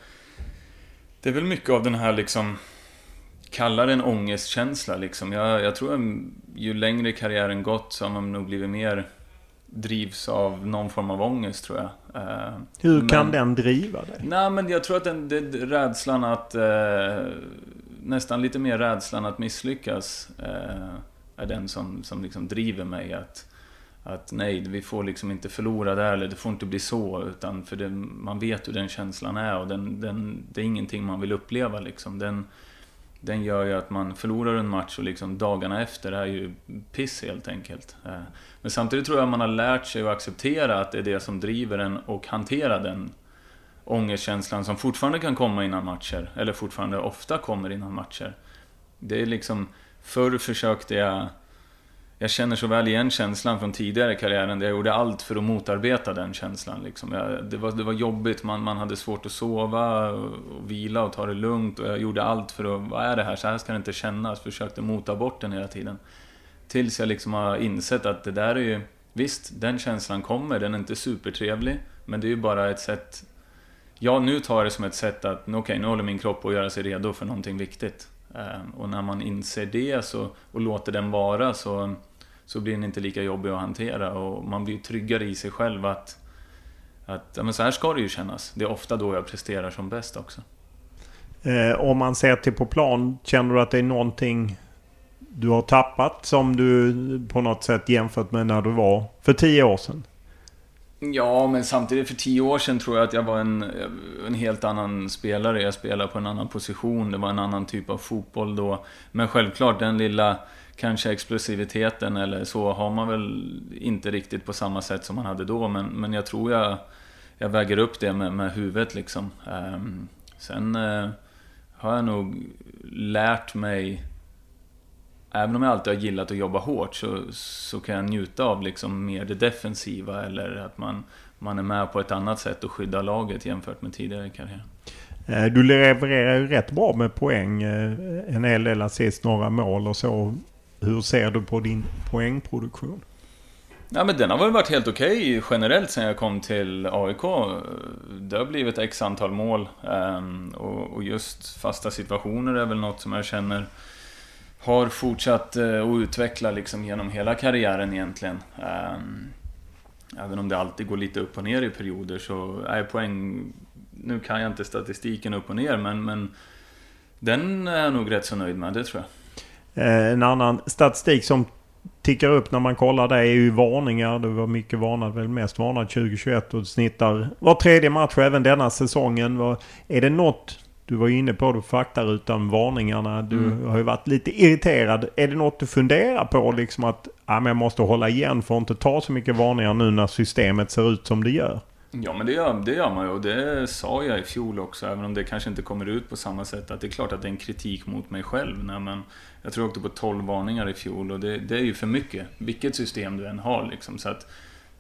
[SPEAKER 8] det är väl mycket av den här liksom Kalla det en ångestkänsla liksom. Jag, jag tror att ju längre karriären gått så har man nog blivit mer drivs av någon form av ångest tror jag.
[SPEAKER 9] Uh, Hur men, kan den driva dig?
[SPEAKER 8] Nej men jag tror att den, det, rädslan att... Uh, nästan lite mer rädslan att misslyckas. Uh, är den som, som liksom driver mig. Att, att nej, vi får liksom inte förlora där eller det får inte bli så. Utan för det, man vet hur den känslan är och den, den, det är ingenting man vill uppleva liksom. Den, den gör ju att man förlorar en match och liksom dagarna efter är ju piss helt enkelt. Eh, men samtidigt tror jag man har lärt sig att acceptera att det är det som driver en och hantera den ångestkänslan som fortfarande kan komma innan matcher, eller fortfarande ofta kommer innan matcher. Det är liksom, förr försökte jag jag känner så väl igen känslan från tidigare i karriären där jag gjorde allt för att motarbeta den känslan. Liksom. Jag, det, var, det var jobbigt, man, man hade svårt att sova, och, och vila och ta det lugnt. Och jag gjorde allt för att, vad är det här? Så här ska det inte kännas. Försökte mota bort den hela tiden. Tills jag liksom har insett att det där är ju, visst, den känslan kommer, den är inte supertrevlig. Men det är ju bara ett sätt, ja nu tar jag det som ett sätt att, okej okay, nu håller min kropp på att göra sig redo för någonting viktigt. Ehm, och när man inser det så, och låter den vara så, så blir den inte lika jobbig att hantera och man blir tryggare i sig själv att, att ja, men så här ska det ju kännas. Det är ofta då jag presterar som bäst också.
[SPEAKER 9] Eh, om man ser till på plan, känner du att det är någonting du har tappat som du på något sätt jämfört med när du var för tio år sedan?
[SPEAKER 8] Ja, men samtidigt för tio år sedan tror jag att jag var en, en helt annan spelare. Jag spelade på en annan position. Det var en annan typ av fotboll då. Men självklart, den lilla kanske explosiviteten eller så har man väl inte riktigt på samma sätt som man hade då. Men, men jag tror jag, jag väger upp det med, med huvudet liksom. Ehm, sen eh, har jag nog lärt mig även om jag alltid har gillat att jobba hårt så, så kan jag njuta av liksom mer det defensiva eller att man, man är med på ett annat sätt och skyddar laget jämfört med tidigare i karriären.
[SPEAKER 9] Eh, du levererar ju rätt bra med poäng. Eh, en hel del assist, några mål och så. Hur ser du på din poängproduktion?
[SPEAKER 8] Ja, men den har väl varit helt okej okay, generellt sen jag kom till AIK. Det har blivit x antal mål. Ehm, och just fasta situationer är väl något som jag känner har fortsatt eh, att utveckla liksom genom hela karriären egentligen. Ehm, även om det alltid går lite upp och ner i perioder så är poäng... Nu kan jag inte statistiken upp och ner men, men den är jag nog rätt så nöjd med, det tror
[SPEAKER 9] jag. Eh, en annan statistik som tickar upp när man kollar det är ju varningar. Du var mycket varnad, väl mest varnad 2021 och snittar var tredje match även denna säsongen. Är det något du var inne på det, faktarutan, varningarna. Du mm. har ju varit lite irriterad. Är det något du funderar på liksom att ja, men jag måste hålla igen för att inte ta så mycket varningar nu när systemet ser ut som det gör?
[SPEAKER 8] Ja men det gör, det gör man ju och det sa jag i fjol också även om det kanske inte kommer ut på samma sätt att det är klart att det är en kritik mot mig själv. Nej, men jag tror jag åkte på 12 varningar i fjol och det, det är ju för mycket. Vilket system du än har liksom. Så att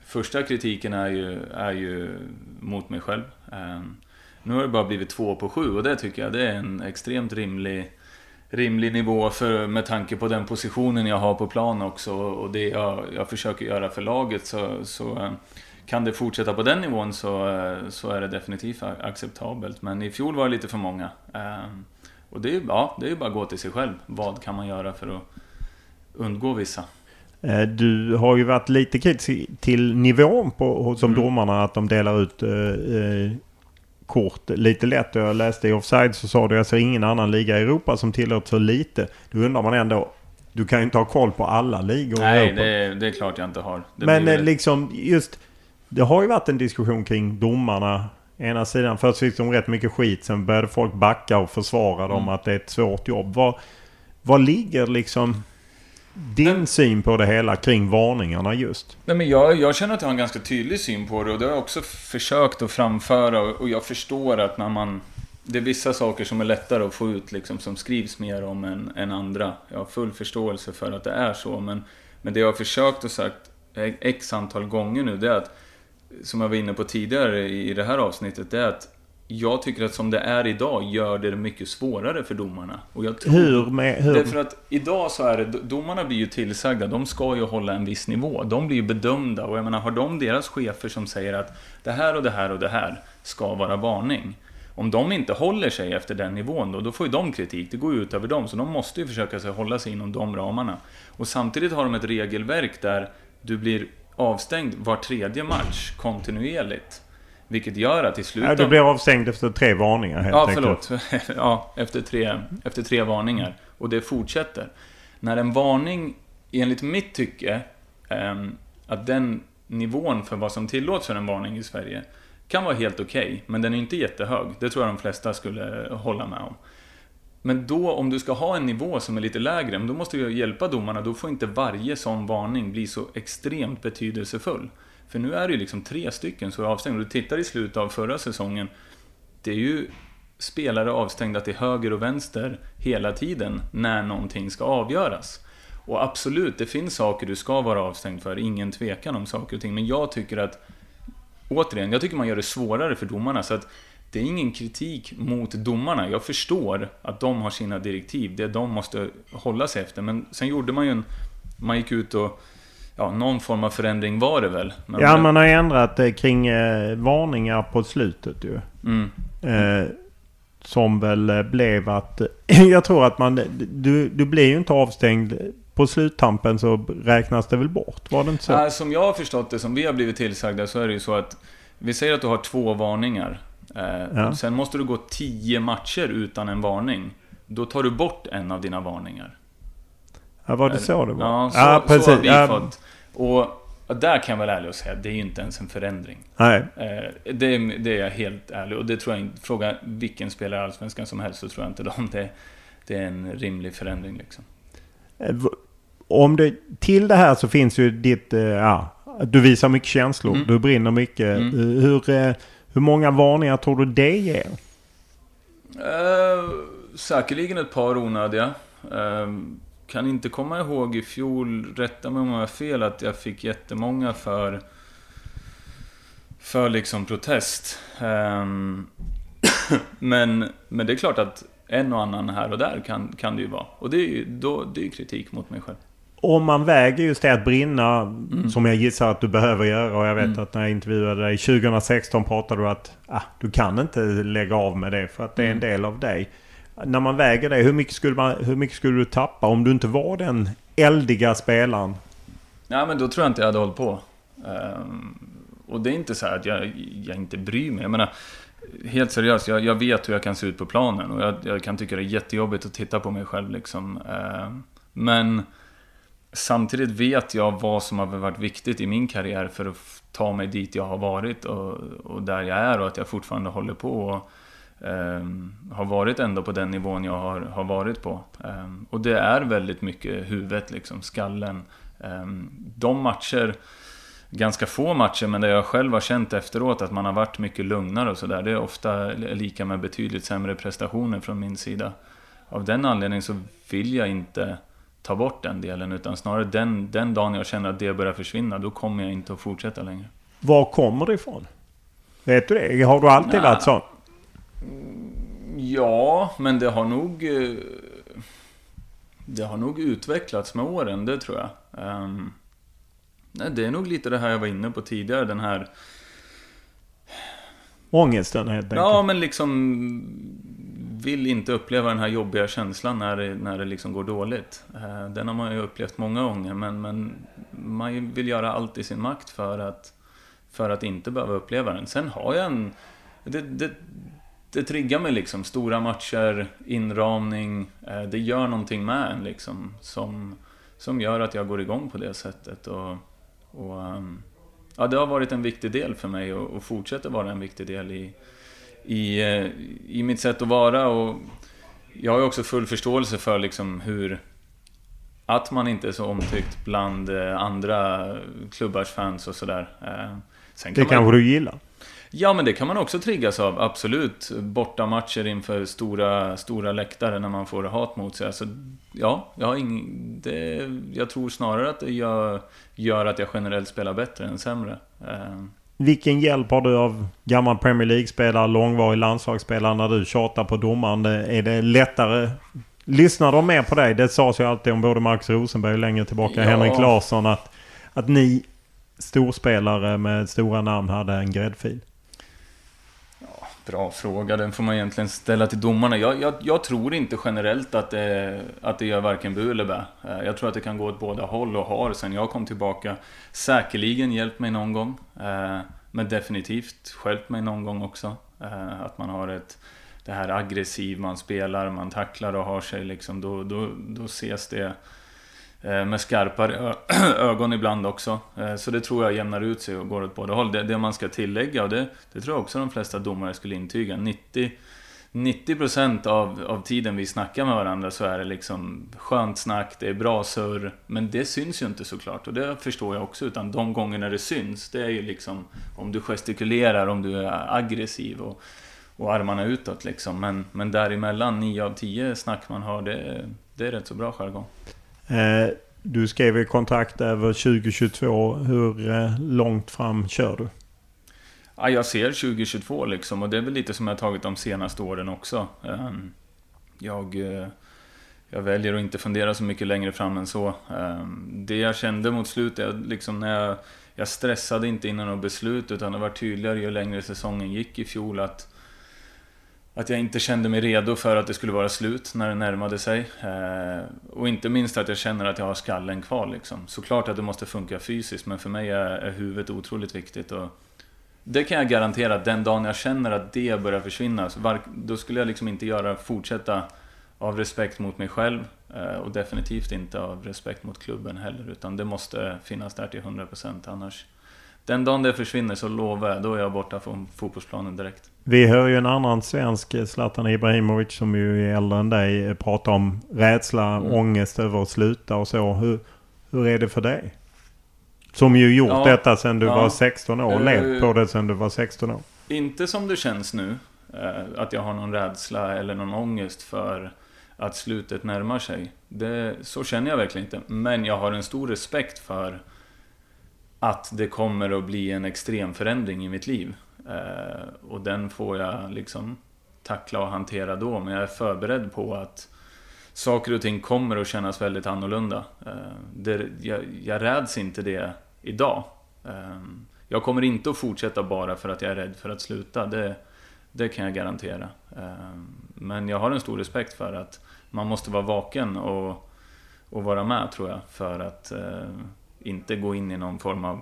[SPEAKER 8] första kritiken är ju, är ju mot mig själv. Nu har det bara blivit två på sju och det tycker jag det är en extremt rimlig, rimlig nivå för, med tanke på den positionen jag har på plan också och det jag, jag försöker göra för laget. Så, så eh, kan det fortsätta på den nivån så, eh, så är det definitivt acceptabelt. Men i fjol var det lite för många. Eh, och det är ju ja, det är bara att gå till sig själv. Vad kan man göra för att undgå vissa?
[SPEAKER 9] Du har ju varit lite kritisk till nivån på, som mm. domarna, att de delar ut kort lite lätt. Jag läste i Offside så sa du jag ser ingen annan liga i Europa som tillåter så lite. Då undrar man ändå. Du kan ju inte ha koll på alla ligor
[SPEAKER 8] Nej,
[SPEAKER 9] i Europa.
[SPEAKER 8] Det, det är klart jag inte har.
[SPEAKER 9] Det Men blir... liksom just... Det har ju varit en diskussion kring domarna Ena sidan, först fick de rätt mycket skit. Sen började folk backa och försvara dem
[SPEAKER 8] Mm.
[SPEAKER 9] att det är ett svårt jobb. Vad, vad ligger liksom din syn på det hela kring varningarna just?
[SPEAKER 8] Nej, men jag, jag känner att jag har en ganska tydlig syn på det och det har jag också försökt att framföra och, och jag förstår att när man... Det är vissa saker som är lättare att få ut liksom, som skrivs mer om än, än andra. Jag har full förståelse för att det är så men, men det jag har försökt och sagt x antal gånger nu det är att som jag var inne på tidigare i det här avsnittet, det är att jag tycker att som det är idag gör det mycket svårare för domarna. Och jag tror,
[SPEAKER 9] Hur med- hur?
[SPEAKER 8] Därför att idag så är det, domarna blir ju tillsagda, de ska ju hålla en viss nivå. De blir ju bedömda och jag menar, har de deras chefer som säger att det här och det här och det här ska vara varning. Om de inte håller sig efter den nivån då, då får ju de kritik. Det går ju ut över dem, så de måste ju försöka sig hålla sig inom de ramarna. Och samtidigt har de ett regelverk där du blir avstängd var tredje match kontinuerligt. Vilket gör att i slutet...
[SPEAKER 9] Ja, du blir avstängd efter tre varningar helt
[SPEAKER 8] Ja, förlåt. ja, efter tre, efter tre varningar. Och det fortsätter. När en varning, enligt mitt tycke, ehm, att den nivån för vad som tillåts för en varning i Sverige kan vara helt okej, men den är inte jättehög. Det tror jag de flesta skulle hålla med om. Men då, om du ska ha en nivå som är lite lägre, då måste du hjälpa domarna. Då får inte varje sån varning bli så extremt betydelsefull. För nu är det ju liksom tre stycken som är avstängda. Du tittar i slutet av förra säsongen. Det är ju spelare avstängda till höger och vänster hela tiden när någonting ska avgöras. Och absolut, det finns saker du ska vara avstängd för, ingen tvekan om saker och ting. Men jag tycker att, återigen, jag tycker man gör det svårare för domarna. Så att det är ingen kritik mot domarna. Jag förstår att de har sina direktiv, det de måste hålla sig efter. Men sen gjorde man ju en... Man gick ut och... Ja, någon form av förändring var det väl? Men
[SPEAKER 9] Ja, man har ju ändrat det kring eh, varningar på slutet ju.
[SPEAKER 8] Mm.
[SPEAKER 9] Eh, som väl eh, blev att... jag tror att man... Du, du blir ju inte avstängd. På sluttampen så räknas det väl bort? Var det inte så?
[SPEAKER 8] Nej, som jag har förstått det, som vi har blivit tillsagda, så är det ju så att vi säger att du har två varningar. Eh,
[SPEAKER 9] Ja.
[SPEAKER 8] Sen måste du gå tio matcher utan en varning. Då tar du bort en av dina varningar.
[SPEAKER 9] Ja, var det så det var?
[SPEAKER 8] Ja, så,
[SPEAKER 9] Ja,
[SPEAKER 8] så har
[SPEAKER 9] precis.
[SPEAKER 8] vi
[SPEAKER 9] Ja.
[SPEAKER 8] fått. Och där kan jag vara ärlig och säga, det är ju inte ens en förändring.
[SPEAKER 9] Nej.
[SPEAKER 8] Eh, Det, är- det är jag helt ärlig och det tror jag inte, fråga vilken spelare i Allsvenskan som helst så tror jag inte de det, det är en rimlig förändring liksom.
[SPEAKER 9] Eh, Om det, till det här så finns ju ditt... eh, Ja, du visar mycket känslor.
[SPEAKER 8] Mm.
[SPEAKER 9] Du brinner mycket.
[SPEAKER 8] Mm.
[SPEAKER 9] Hur, hur många varningar tror du det ger?
[SPEAKER 8] Eh, säkerligen ett par onödiga. Eh, kan inte komma ihåg i fjol, rätta mig om jag har fel, att jag fick jättemånga för för liksom protest. Eh, men, men det är klart att en och annan här och där kan, kan det ju vara. Och det är ju då, det är kritik mot mig själv.
[SPEAKER 9] Om man väger just det att brinna,
[SPEAKER 8] Mm.
[SPEAKER 9] som jag gissar att du behöver göra. Och jag vet att när jag intervjuade dig 2016 pratade du att ah, du kan inte lägga av med det för att det är en
[SPEAKER 8] Mm.
[SPEAKER 9] del av dig. När man väger det, hur mycket, skulle man, hur mycket skulle du tappa om du inte var den eldiga spelaren?
[SPEAKER 8] Nej, men då tror jag inte jag hade hållit på. Ehm, och det är inte så här att jag, jag inte bryr mig. Jag menar, helt seriöst, jag, jag vet hur jag kan se ut på planen. Och jag, jag kan tycka det är jättejobbigt att titta på mig själv liksom. Ehm, men samtidigt vet jag vad som har varit viktigt i min karriär för att ta mig dit jag har varit och, och där jag är och att jag fortfarande håller på. Och, har varit ändå på den nivån jag har, har varit på. Ehm, och det är väldigt mycket huvudet, liksom, skallen. Ehm, de matcher, ganska få matcher, men där jag själv har känt efteråt att man har varit mycket lugnare och sådär. Det är ofta lika med betydligt sämre prestationer från min sida. Av den anledningen så vill jag inte ta bort den delen, utan snarare den, den dagen jag känner att det börjar försvinna, då kommer jag inte att fortsätta längre.
[SPEAKER 9] Var kommer det ifrån? Vet du det? Har du alltid
[SPEAKER 8] Nja.
[SPEAKER 9] varit sån?
[SPEAKER 8] Ja, men det har nog... eh, Det har nog utvecklats med åren, det tror jag. Ehm, nej, det är nog lite det här jag var inne på tidigare, den här...
[SPEAKER 9] Ångesten helt enkelt.
[SPEAKER 8] Ja, men liksom... Vill inte uppleva den här jobbiga känslan när det, när det liksom går dåligt. Eh, Den har man ju upplevt många gånger, men, men man vill göra allt i sin makt för att, för att inte behöva uppleva den. Sen har jag en... Det, det, det triggar mig liksom. Stora matcher, inramning. eh, Det gör någonting med en liksom. Som, som gör att jag går igång på det sättet. Och, och ehm, ja, det har varit en viktig del för mig och, och fortsätter vara en viktig del i, i, eh, i mitt sätt att vara. Och jag har också full förståelse för liksom hur att man inte är så omtyckt bland eh, andra klubbars fans och sådär.
[SPEAKER 9] Det kanske man... du gillar?
[SPEAKER 8] Ja, men det kan man också triggas av, absolut. Borta matcher inför stora, stora läktare när man får hat mot sig. Alltså, ja, jag, har ing, det, jag tror snarare att det gör, gör att jag generellt spelar bättre än sämre. Eh.
[SPEAKER 9] Vilken hjälp har du av gammal Premier League-spelare, långvarig landslagsspelare när du tjatar på domaren? Är det lättare Lyssnar de mer på dig? Det sades ju alltid om både Max Rosenberg och längre tillbaka ja. Henrik Larsson att, att ni storspelare med stora namn hade en gräddfil.
[SPEAKER 8] Bra fråga, den får man egentligen ställa till domarna. Jag, jag, jag, tror inte generellt att det, att det gör varken bu eller bä. Eh, jag tror att det kan gå åt båda håll och har sen jag kom tillbaka säkerligen hjälpt mig någon gång. Eh, men definitivt skälpt mig någon gång också. Eh, att man har ett det här aggressiv man spelar, man tacklar och har sig liksom, då, då, då ses det Eh, med skarpare ögon ibland också. Eh, så det tror jag jämnar ut sig och går åt båda håll. Det, det man ska tillägga, och det, det tror jag också de flesta domare skulle intyga, 90 90% av, av tiden vi snackar med varandra så är det liksom skönt snack, det är bra surr. Men det syns ju inte såklart och det förstår jag också. Utan de gångerna det syns, det är ju liksom om du gestikulerar, om du är aggressiv. Och, och armarna utåt liksom. Men, men däremellan, 9 av 10 snack man har, det, det är rätt så bra jargong.
[SPEAKER 9] Eh, du skrev i kontrakt över 2022. Hur eh, långt fram kör du?
[SPEAKER 8] Ja, jag ser 2022 liksom och det är väl lite som jag tagit de senaste åren också. Ehm, jag, eh, jag väljer att inte fundera så mycket längre fram än så. Ehm, det jag kände mot slutet, liksom när jag, jag stressade inte innan något beslut utan det var tydligare ju längre säsongen gick i fjol att att jag inte kände mig redo för att det skulle vara slut när det närmade sig. Eh, och inte minst att jag känner att jag har skallen kvar. Liksom. Såklart att det måste funka fysiskt, men för mig är, är huvudet otroligt viktigt. Och det kan jag garantera, att den dagen jag känner att det börjar försvinna, då skulle jag liksom inte göra, fortsätta av respekt mot mig själv eh, och definitivt inte av respekt mot klubben heller. Utan det måste finnas där till 100% annars den dagen det försvinner så lovar jag, då är jag borta från fotbollsplanen direkt.
[SPEAKER 9] Vi hör ju en annan svensk, Zlatan Ibrahimovic, som ju är äldre än dig, prata om rädsla, mm. ångest över att sluta och så. Hur, hur är det för dig? Som ju gjort ja, detta sedan du ja. var 16 år, uh, levt på det sedan du var 16 år.
[SPEAKER 8] Inte som det känns nu, uh, att jag har någon rädsla eller någon ångest för att slutet närmar sig. Det, så känner jag verkligen inte. Men jag har en stor respekt för att det kommer att bli en extrem förändring i mitt liv. Eh, och den får jag liksom tackla och hantera då. Men jag är förberedd på att saker och ting kommer att kännas väldigt annorlunda. Eh, det, jag, jag räds inte det idag. Eh, jag kommer inte att fortsätta bara för att jag är rädd för att sluta. Det, det kan jag garantera. Eh, men jag har en stor respekt för att man måste vara vaken och, och vara med tror jag. För att eh, inte gå in i någon form av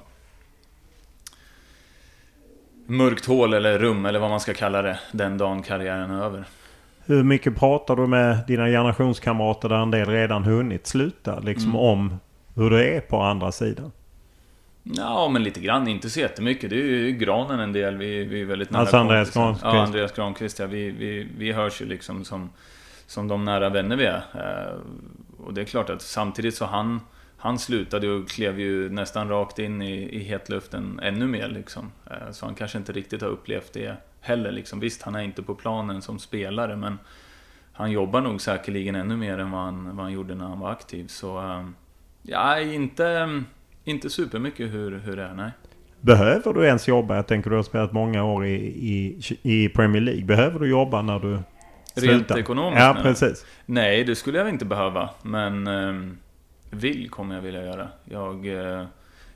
[SPEAKER 8] mörkt hål eller rum eller vad man ska kalla det den dagen karriären är över.
[SPEAKER 9] Hur mycket pratar du med dina generationskamrater där en del redan hunnit sluta? Liksom mm. om hur det är på andra sidan?
[SPEAKER 8] Ja, men lite grann. Inte så jättemycket. Det är ju Granen en del. Vi, vi är väldigt nära
[SPEAKER 9] Alltså Andreas Granqvist?
[SPEAKER 8] Ja, Andreas Granqvist. Ja. Vi, vi, vi hörs ju liksom som, som de nära vänner vi är. Eh, och det är klart att samtidigt så han han slutade och klev ju nästan rakt in i, i hetluften ännu mer liksom. Eh, så han kanske inte riktigt har upplevt det heller liksom. Visst, han är inte på planen som spelare men han jobbar nog säkerligen ännu mer än vad han, vad han gjorde när han var aktiv. Så eh, ja, inte, inte supermycket hur, hur det är, nej.
[SPEAKER 9] Behöver du ens jobba? Jag tänker du har spelat många år i, i, i Premier League. Behöver du jobba när du slutar?
[SPEAKER 8] Rent ekonomiskt?
[SPEAKER 9] Ja, precis.
[SPEAKER 8] Nej, det skulle jag inte behöva. Men ehm, vill kommer jag vilja göra. Jag, eh,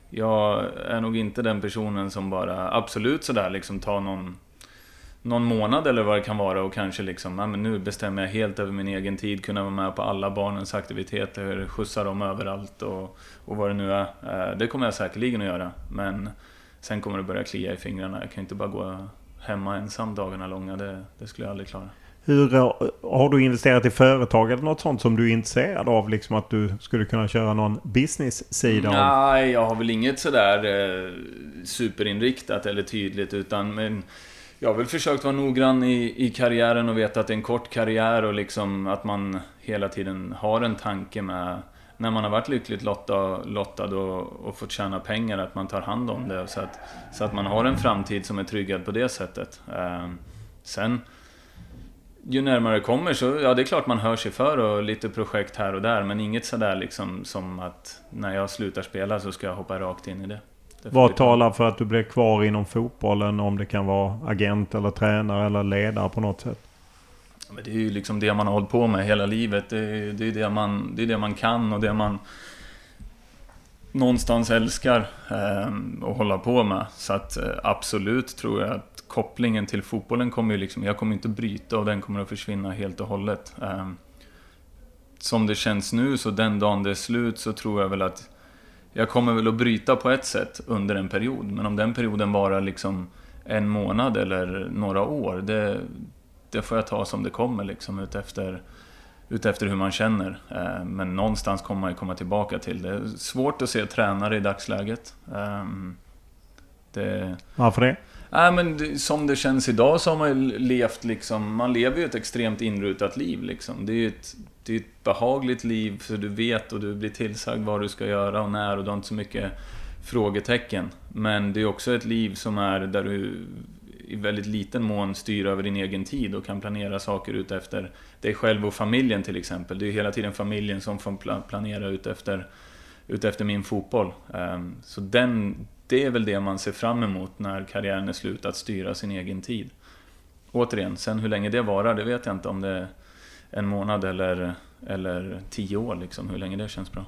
[SPEAKER 8] jag är nog inte den personen som bara absolut sådär liksom tar någon, någon månad eller vad det kan vara och kanske liksom, ja, men nu bestämmer jag helt över min egen tid, kunna vara med på alla barnens aktiviteter, skjutsa dem överallt och, och vad det nu är. Eh, det kommer jag säkerligen att göra. Men sen kommer det börja klia i fingrarna. Jag kan inte bara gå hemma ensam dagarna långa. Det, det skulle jag aldrig klara.
[SPEAKER 9] Hur, eh, har du investerat i företag eller något sånt som du är intresserad av? Liksom att du skulle kunna köra någon business-sida?
[SPEAKER 8] Nej, jag har väl inget sådär eh, superinriktat eller tydligt utan men jag har väl försökt vara noggrann i, i karriären och veta att det är en kort karriär och liksom att man hela tiden har en tanke med när man har varit lyckligt lottad, lottad och, och fått tjäna pengar, att man tar hand om det så att, så att man har en framtid som är tryggad på det sättet. Eh, sen ju närmare kommer så, ja det är klart man hör sig för och lite projekt här och där men inget sådär liksom som att när jag slutar spela så ska jag hoppa rakt in i det. det
[SPEAKER 9] Vad talar för att du blir kvar inom fotbollen? Om det kan vara agent eller tränare eller ledare på något sätt?
[SPEAKER 8] Men det är ju liksom det man har hållit på med hela livet. Det är, det är, det man, det är det man kan och det man någonstans älskar eh, att hålla på med. Så att eh, absolut tror jag att kopplingen till fotbollen kommer ju liksom, jag kommer inte bryta och den kommer att försvinna helt och hållet. Ehm, som det känns nu, så den dagen det är slut så tror jag väl att jag kommer väl att bryta på ett sätt under en period. Men om den perioden varar liksom en månad eller några år, det, det får jag ta som det kommer liksom utefter, utefter hur man känner. Ehm, men någonstans kommer man ju komma tillbaka till det. är svårt att se tränare i dagsläget. Ehm,
[SPEAKER 9] det... Varför det?
[SPEAKER 8] Nej, men som det känns idag så har man ju levt liksom, man lever ju ett extremt inrutat liv liksom. Det är ju ett, det är ett behagligt liv för du vet och du blir tillsagd vad du ska göra och när och du har inte så mycket frågetecken. Men det är också ett liv som är där du i väldigt liten mån styr över din egen tid och kan planera saker ut efter dig själv och familjen till exempel. Det är hela tiden familjen som får planera ut efter, ut efter min fotboll. Ehm, så den, det är väl det man ser fram emot när karriären är slut, att styra sin egen tid. Återigen, sen hur länge det varar, det vet jag inte om det är en månad eller, eller tio år, liksom, hur länge det känns bra.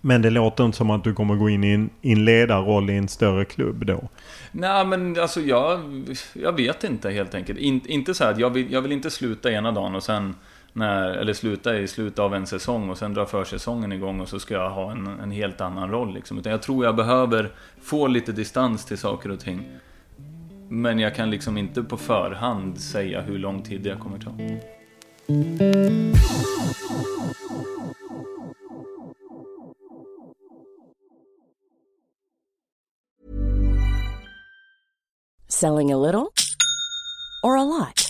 [SPEAKER 9] Men det låter inte som att du kommer gå in i en, i en ledarroll i en större klubb då?
[SPEAKER 8] Nej, men alltså jag, jag vet inte helt enkelt. In, inte så här att jag vill, jag vill inte sluta ena dagen och sen när, eller sluta i slutet av en säsong och sen dra försäsongen igång och så ska jag ha en, en helt annan roll. Liksom. Utan jag tror jag behöver få lite distans till saker och ting. Men jag kan liksom inte på förhand säga hur lång tid det kommer ta.
[SPEAKER 13] Selling a little or a lot?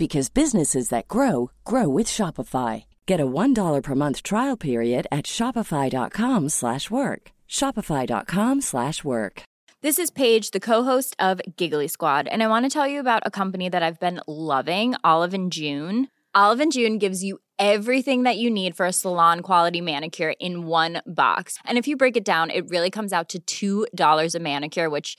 [SPEAKER 13] because businesses that grow grow with Shopify. Get a $1 per month trial period at Shopify.com slash work. Shopify.com slash work.
[SPEAKER 14] This is Paige, the co-host of Giggly Squad, and I want to tell you about a company that I've been loving, Olive and June. Olive and June gives you everything that you need for a salon quality manicure in one box. And if you break it down, it really comes out to $2 a manicure, which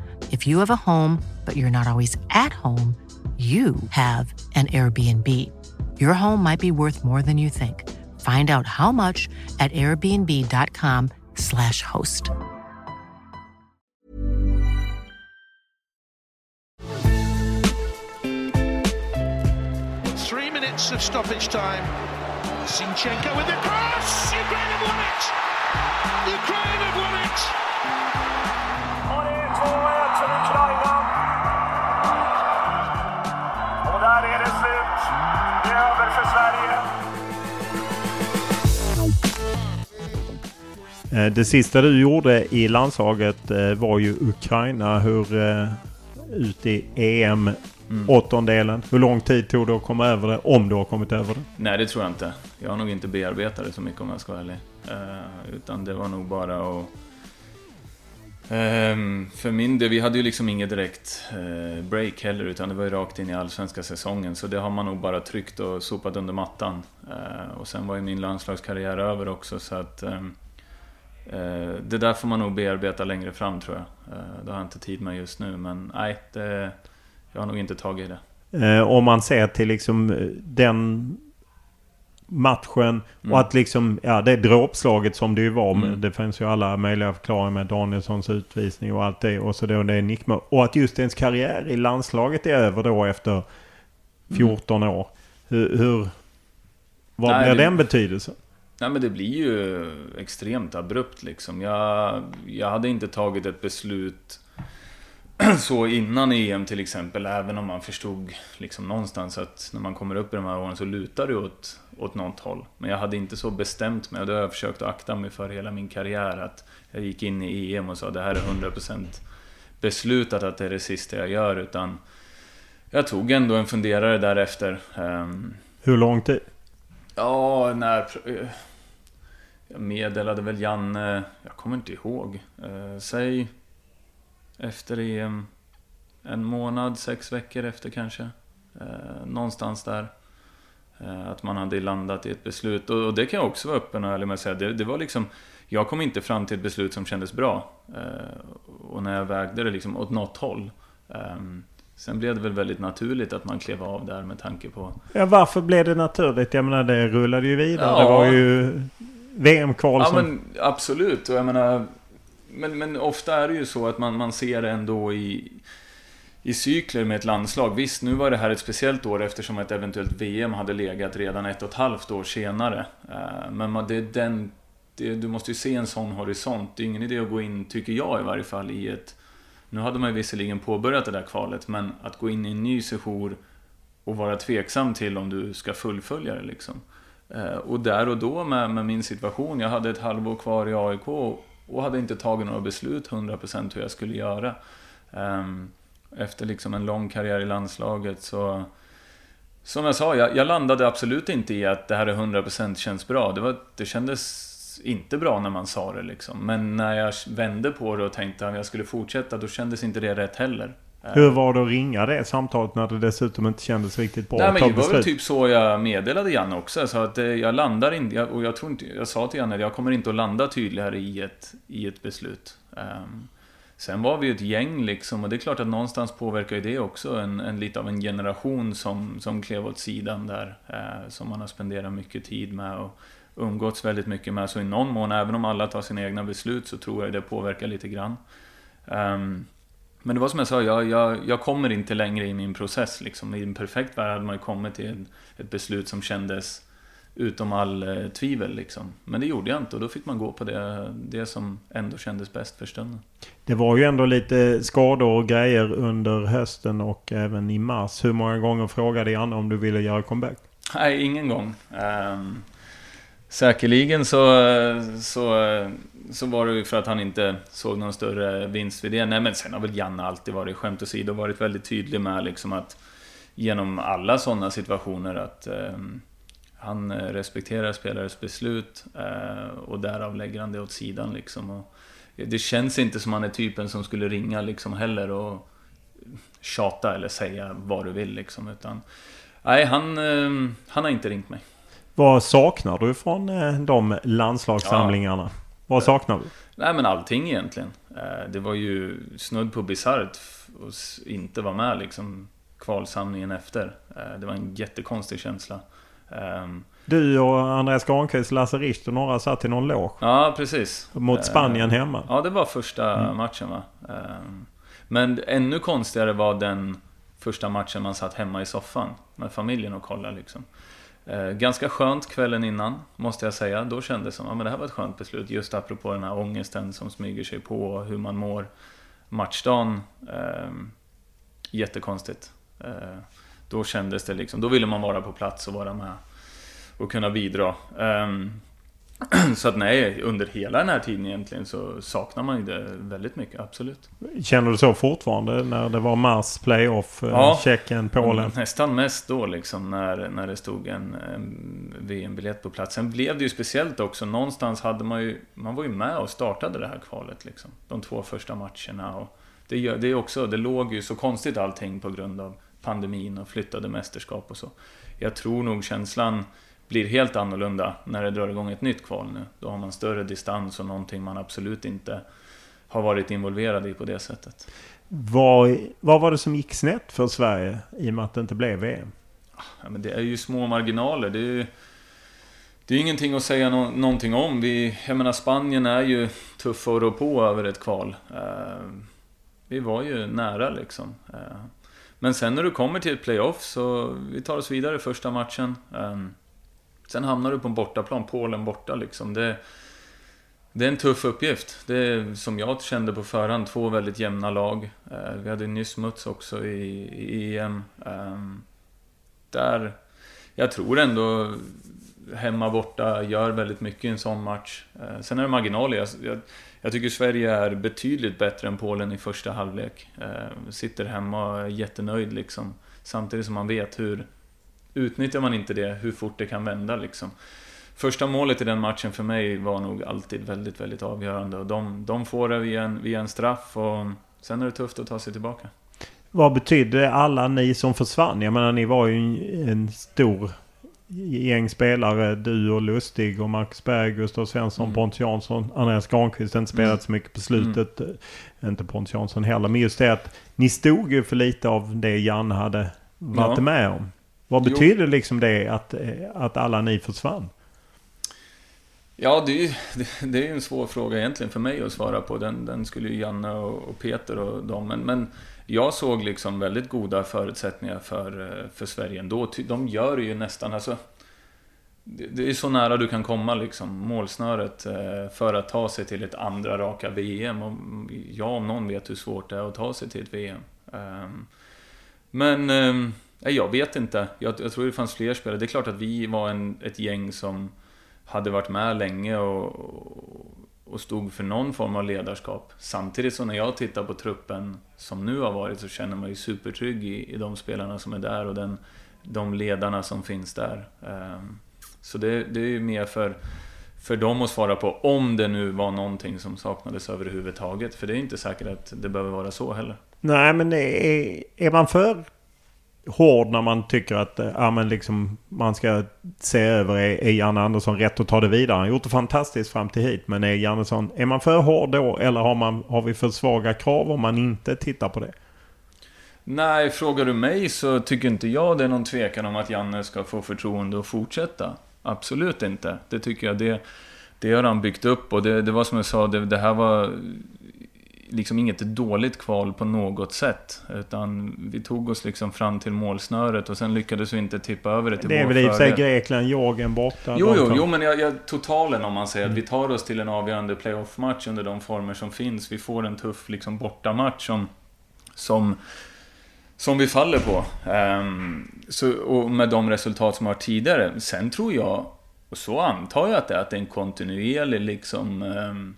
[SPEAKER 15] If you have a home, but you're not always at home, you have an Airbnb. Your home might be worth more than you think. Find out how much at airbnb.com/slash host.
[SPEAKER 16] Three minutes of stoppage time. Sinchenko with the cross! Ukraine have won it! Ukraine have won it!
[SPEAKER 5] Det
[SPEAKER 9] sista du gjorde i landslaget eh, var ju Ukraina. Hur eh, ut i EM
[SPEAKER 8] Mm.
[SPEAKER 9] åttondelen. Hur lång tid tog det att komma över det? Om du har kommit över det?
[SPEAKER 8] Nej, det tror jag inte. Jag har nog inte bearbetat det så mycket om jag ska vara ärlig. Eh, utan det var nog bara att... Ehm, för min del, vi hade ju liksom inget direkt eh, break heller, utan det var ju rakt in i allsvenska säsongen. Så det har man nog bara tryckt och sopat under mattan. Eh, och sen var ju min landslagskarriär över också, så att... eh, det där får man nog bearbeta längre fram tror jag. Eh, det har jag inte tid med just nu, men nej, det, jag har nog inte tagit i det.
[SPEAKER 9] Eh, om man ser till liksom eh, den matchen
[SPEAKER 8] Mm.
[SPEAKER 9] och att liksom, ja det dråpslaget som det ju var.
[SPEAKER 8] Mm.
[SPEAKER 9] Det finns ju alla möjliga förklaringar med Danielssons utvisning och allt det. Och så då det nickmål. Och att just ens karriär i landslaget är över då efter 14 år. Hur, hur vad
[SPEAKER 8] Nej,
[SPEAKER 9] blir
[SPEAKER 8] det-
[SPEAKER 9] den betydelsen?
[SPEAKER 8] Nej men det blir ju extremt abrupt liksom. Jag, jag hade inte tagit ett beslut så innan EM till exempel. Även om man förstod liksom någonstans att när man kommer upp i de här åren så lutar det åt, åt något håll. Men jag hade inte så bestämt mig och det har jag försökt att akta mig för hela min karriär. Att jag gick in i EM och sa det här är 100% beslutat att det är det sista jag gör. Utan jag tog ändå en funderare därefter. Ehm,
[SPEAKER 9] Hur lång tid?
[SPEAKER 8] Ja, när... Jag meddelade väl Janne, jag kommer inte ihåg. Eh, säg efter EM. En månad, sex veckor efter kanske. Eh, någonstans där. Eh, att man hade landat i ett beslut. Och, och det kan jag också vara öppen och ärlig med att säga. Det, det var liksom... Jag kom inte fram till ett beslut som kändes bra. Eh, och när jag vägde det liksom åt något håll. Ehm, sen blev det väl väldigt naturligt att man klev av där med tanke på
[SPEAKER 9] Ja, varför blev det naturligt? Jag menar det rullade ju vidare.
[SPEAKER 8] Ja.
[SPEAKER 9] Det var ju VM-kval
[SPEAKER 8] Ja
[SPEAKER 9] som...
[SPEAKER 8] men absolut. Och jag menar, men, men ofta är det ju så att man, man ser det ändå i, i cykler med ett landslag. Visst, nu var det här ett speciellt år eftersom ett eventuellt VM hade legat redan ett och ett halvt år senare. Eh, Men det är den, det, du måste ju se en sån horisont. Det är ingen idé att gå in, tycker jag i varje fall, i ett... Nu hade man ju visserligen påbörjat det där kvalet, men att gå in i en ny sejour och vara tveksam till om du ska fullfölja det liksom. Eh, och där och då med, med min situation, jag hade ett halvår kvar i AIK och hade inte tagit några beslut 100% hur jag skulle göra. Ehm, efter liksom en lång karriär i landslaget så... Som jag sa, jag, jag landade absolut inte i att det här är 100% känns bra. Det, var, det kändes inte bra när man sa det liksom. Men när jag vände på det och tänkte att jag skulle fortsätta, då kändes inte det rätt heller.
[SPEAKER 9] Hur var det att ringa det samtalet när det dessutom inte kändes riktigt bra
[SPEAKER 8] Nej men det var väl typ så jag meddelade Janne också. Sa att eh, jag landar inte, och jag tror inte, jag sa till Janne att jag kommer inte att landa tydligare i ett, i ett beslut. Ehm, sen var vi ju ett gäng liksom, och det är klart att någonstans påverkar ju det också en, en lite av en generation som, som klev åt sidan där. eh, som man har spenderat mycket tid med och umgåtts väldigt mycket med. Så i någon mån, även om alla tar sina egna beslut, så tror jag det påverkar lite grann. Ehm, men det var som jag sa, jag, jag, jag kommer inte längre i min process. Liksom. I en perfekt värld hade man ju kommit till en, ett beslut som kändes utom all eh, tvivel. Liksom. Men det gjorde jag inte och då fick man gå på det, det som ändå kändes bäst för stunden.
[SPEAKER 9] Det var ju ändå lite skador och grejer under hösten och även i mars. Hur många gånger frågade Janne om du ville göra comeback?
[SPEAKER 8] Nej, ingen gång. Um, säkerligen så, så, så var det ju för att han inte såg någon större vinst vid det. Nej, men sen har väl Janne alltid varit, skämt åsido, varit väldigt tydlig med liksom att genom alla sådana situationer att ehm, han eh, respekterar spelares beslut eh, och därav lägger han det åt sidan liksom. Och det känns inte som han är typen som skulle ringa liksom heller och tjata eller säga vad du vill liksom. Utan, nej, han, eh, han har inte ringt mig.
[SPEAKER 9] Vad saknar du från eh, de landslagssamlingarna? Vad saknar du?
[SPEAKER 8] Nej men allting egentligen. Eh, Det var ju snudd på bisarrt att inte vara med liksom kvalsamlingen efter. Eh, Det var en jättekonstig känsla. Ehm,
[SPEAKER 9] Du och Andreas Granqvist, Lasse Richt och några satt i någon loge.
[SPEAKER 8] Ja, precis.
[SPEAKER 9] Mot Spanien
[SPEAKER 8] Eh,
[SPEAKER 9] hemma.
[SPEAKER 8] Ja, det var första
[SPEAKER 9] Mm.
[SPEAKER 8] matchen va. Ehm, Men ännu konstigare var den första matchen man satt hemma i soffan med familjen och kollade liksom. Eh, ganska skönt kvällen innan, måste jag säga. Då kändes det som att ja, det här var ett skönt beslut. Just apropå den här ångesten som smyger sig på och hur man mår matchdagen. Eh, jättekonstigt. Eh, då kändes det liksom, då ville man vara på plats och vara med och kunna bidra. Um, så att nej, under hela den här tiden egentligen så saknar man ju det väldigt mycket, absolut.
[SPEAKER 9] Känner du så fortfarande när det var mars, playoff, eh, ja, Tjeckien, Polen?
[SPEAKER 8] nästan mest då liksom när, när det stod en, en VM-biljett på plats. Sen blev det ju speciellt också, någonstans hade man ju, man var ju med och startade det här kvalet liksom. De två första matcherna och det, det, är också, det låg ju så konstigt allting på grund av pandemin och flyttade mästerskap och så. Jag tror nog känslan blir helt annorlunda när det drar igång ett nytt kval nu. Då har man större distans och någonting man absolut inte har varit involverad i på det sättet.
[SPEAKER 9] Vad, vad var det som gick snett för Sverige i och med att det inte blev VM?
[SPEAKER 8] Ja, men det är ju små marginaler. Det är ju det är ingenting att säga no någonting om. Vi, jag menar Spanien är ju tuffa att rå på över ett kval. Uh, vi var ju nära liksom. Uh, men sen när du kommer till ett playoff så vi tar oss vidare första matchen. Um, Sen hamnar du på en bortaplan, Polen borta liksom. Det, det är en tuff uppgift. Det är som jag kände på förhand, två väldigt jämna lag. Eh, vi hade nyss mötts också i, i EM. Ehm, där, jag tror ändå hemma borta gör väldigt mycket i en sån match. Eh, sen är det marginaler. Jag, jag, jag, tycker Sverige är betydligt bättre än Polen i första halvlek. Eh, sitter hemma och är jättenöjd liksom. Samtidigt som man vet hur utnyttjar man inte det, hur fort det kan vända liksom. Första målet i den matchen för mig var nog alltid väldigt, väldigt avgörande. Och de, de får det via en, via en straff och sen är det tufft att ta sig tillbaka.
[SPEAKER 9] Vad betydde alla ni som försvann? Jag menar ni var ju en, en stor gäng spelare. Du och Lustig och Max Berg, Gustav Svensson, mm. Pontus Jansson, Andreas Granqvist. Inte spelat mm. så mycket på slutet. Mm. Inte Pontus Jansson heller. Men just det att ni stod ju för lite av det Janne hade varit ja. med om. Vad betyder jo. liksom det att, att alla ni försvann?
[SPEAKER 8] Ja, det är, ju, det är en svår fråga egentligen för mig att svara på. Den, den skulle ju Janne och Peter och de. Men, men jag såg liksom väldigt goda förutsättningar för, för Sverige ändå. De gör ju nästan, alltså. Det är så nära du kan komma liksom, målsnöret eh, för att ta sig till ett andra raka VM. Och jag om någon vet hur svårt det är att ta sig till ett VM. Ehm, men ehm, Nej, jag vet inte. Jag, jag, tror det fanns fler spelare. Det är klart att vi var en, ett gäng som hade varit med länge och, och stod för någon form av ledarskap. Samtidigt så när jag tittar på truppen som nu har varit så känner man ju supertrygg i, i de spelarna som är där och den, de ledarna som finns där. Ehm, så det, det är ju mer för, för dem att svara på om det nu var någonting som saknades överhuvudtaget. För det är inte säkert att det behöver vara så heller.
[SPEAKER 9] Nej, men är, är man för hård när man tycker att eh, ja, men liksom, man ska se över e- är, är Janne Andersson rätt att ta det vidare. Han har gjort det fantastiskt fram till hit. Men är Jannesson, är man för hård då eller har, man, har vi för svaga krav om man inte tittar på det?
[SPEAKER 8] Nej, frågar du mig så tycker inte jag det är någon tvekan om att Janne ska få förtroende att fortsätta. Absolut inte. Det tycker jag. Det, det har han byggt upp och det, det var som jag sa, det, det här var liksom inget dåligt kval på något sätt. Utan vi tog oss liksom fram till målsnöret och sen lyckades vi inte tippa över det till
[SPEAKER 9] Det är väl i och för sig Grekland, Jorgen borta.
[SPEAKER 8] Jo, jo, jo, men jag, jag, totalen om man säger mm. att vi tar oss till en avgörande playoff-match under de former som finns. Vi får en tuff liksom bortamatch som, som, som vi faller på. Um, så, och med de resultat som har tidigare. Sen tror jag, och så antar jag att det är, att det är en kontinuerlig liksom um,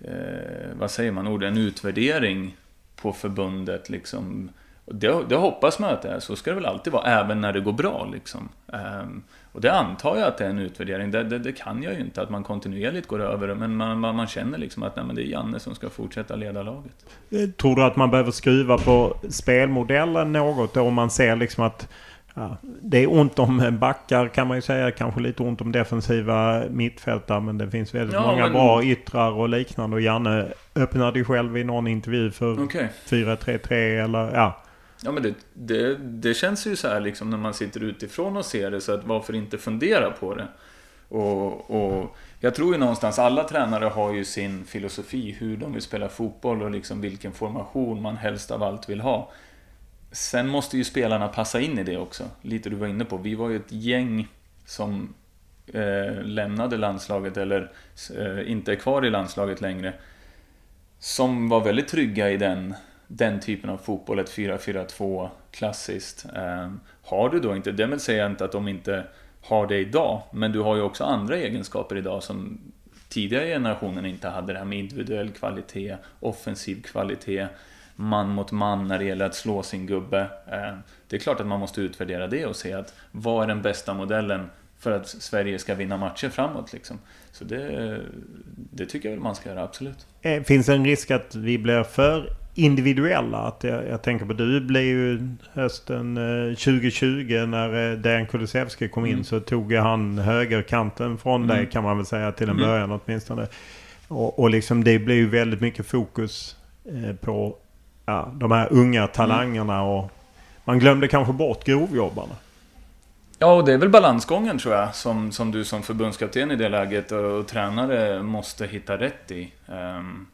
[SPEAKER 8] eh, vad säger man, ord, en utvärdering på förbundet liksom. Det, det, hoppas man att det är, så ska det väl alltid vara, även när det går bra liksom. Um, och det antar jag att det är en utvärdering, det, det, det, kan jag ju inte, att man kontinuerligt går över men man, man, man känner liksom att nej, men det är Janne som ska fortsätta leda laget.
[SPEAKER 9] Eh, tror du att man behöver skruva på spelmodellen något då, om man ser liksom att Ja, det är ont om backar kan man ju säga. Kanske lite ont om defensiva mittfältare. Men det finns väldigt ja, många men... bra yttrar och liknande. Och Janne öppnade ju själv i någon intervju för okay. 4-3-3 eller ja.
[SPEAKER 8] Ja men det, det, det, känns ju så här liksom när man sitter utifrån och ser det. Så att varför inte fundera på det? Och, och jag tror ju någonstans alla tränare har ju sin filosofi hur de vill spela fotboll och liksom vilken formation man helst av allt vill ha sen måste ju spelarna passa in i det också. Lite du var inne på. Vi var ju ett gäng som eh, lämnade landslaget eller eh, inte är kvar i landslaget längre. Som var väldigt trygga i den, den typen av fotboll, ett 4-4-2 klassiskt. Eh, har du då inte, därmed säger jag inte att de inte har det idag, men du har ju också andra egenskaper idag som tidigare generationen inte hade. Det här med individuell kvalitet, offensiv kvalitet, man mot man när det gäller att slå sin gubbe. Eh, det är klart att man måste utvärdera det och se att vad är den bästa modellen för att Sverige ska vinna matcher framåt. Liksom. Så det, det tycker jag man ska göra, absolut.
[SPEAKER 9] Eh, finns det en risk att vi blir för individuella? Att jag, jag tänker på du blev ju hösten 2020 eh, när Dejan Kulusevski kom in mm. så tog han högerkanten från mm. dig kan man väl säga till en mm. början åtminstone. Och, och liksom det blev ju väldigt mycket fokus på ja, de här unga talangerna och man glömde kanske bort grovjobbarna.
[SPEAKER 8] Ja, och det är väl balansgången tror jag, som, som du som förbundskapten i det läget och, och tränare måste hitta rätt i. Um,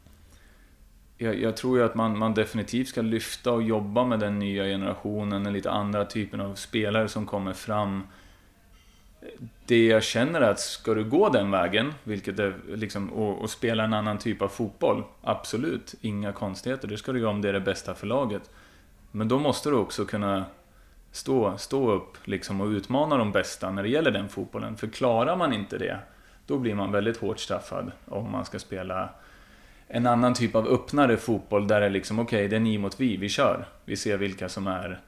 [SPEAKER 8] jag, jag, tror ju att man, man definitivt ska lyfta och jobba med den nya generationen, den lite andra typen av spelare som kommer fram. Det jag känner är att ska du gå den vägen, vilket är liksom, och, och spela en annan typ av fotboll, absolut, inga konstigheter, det ska du göra om det är det bästa för laget. Men då måste du också kunna stå, stå upp liksom och utmana de bästa när det gäller den fotbollen. För klarar man inte det, då blir man väldigt hårt straffad om man ska spela en annan typ av öppnare fotboll där det är liksom okej, okay, det är ni mot vi, vi kör. Vi ser vilka som är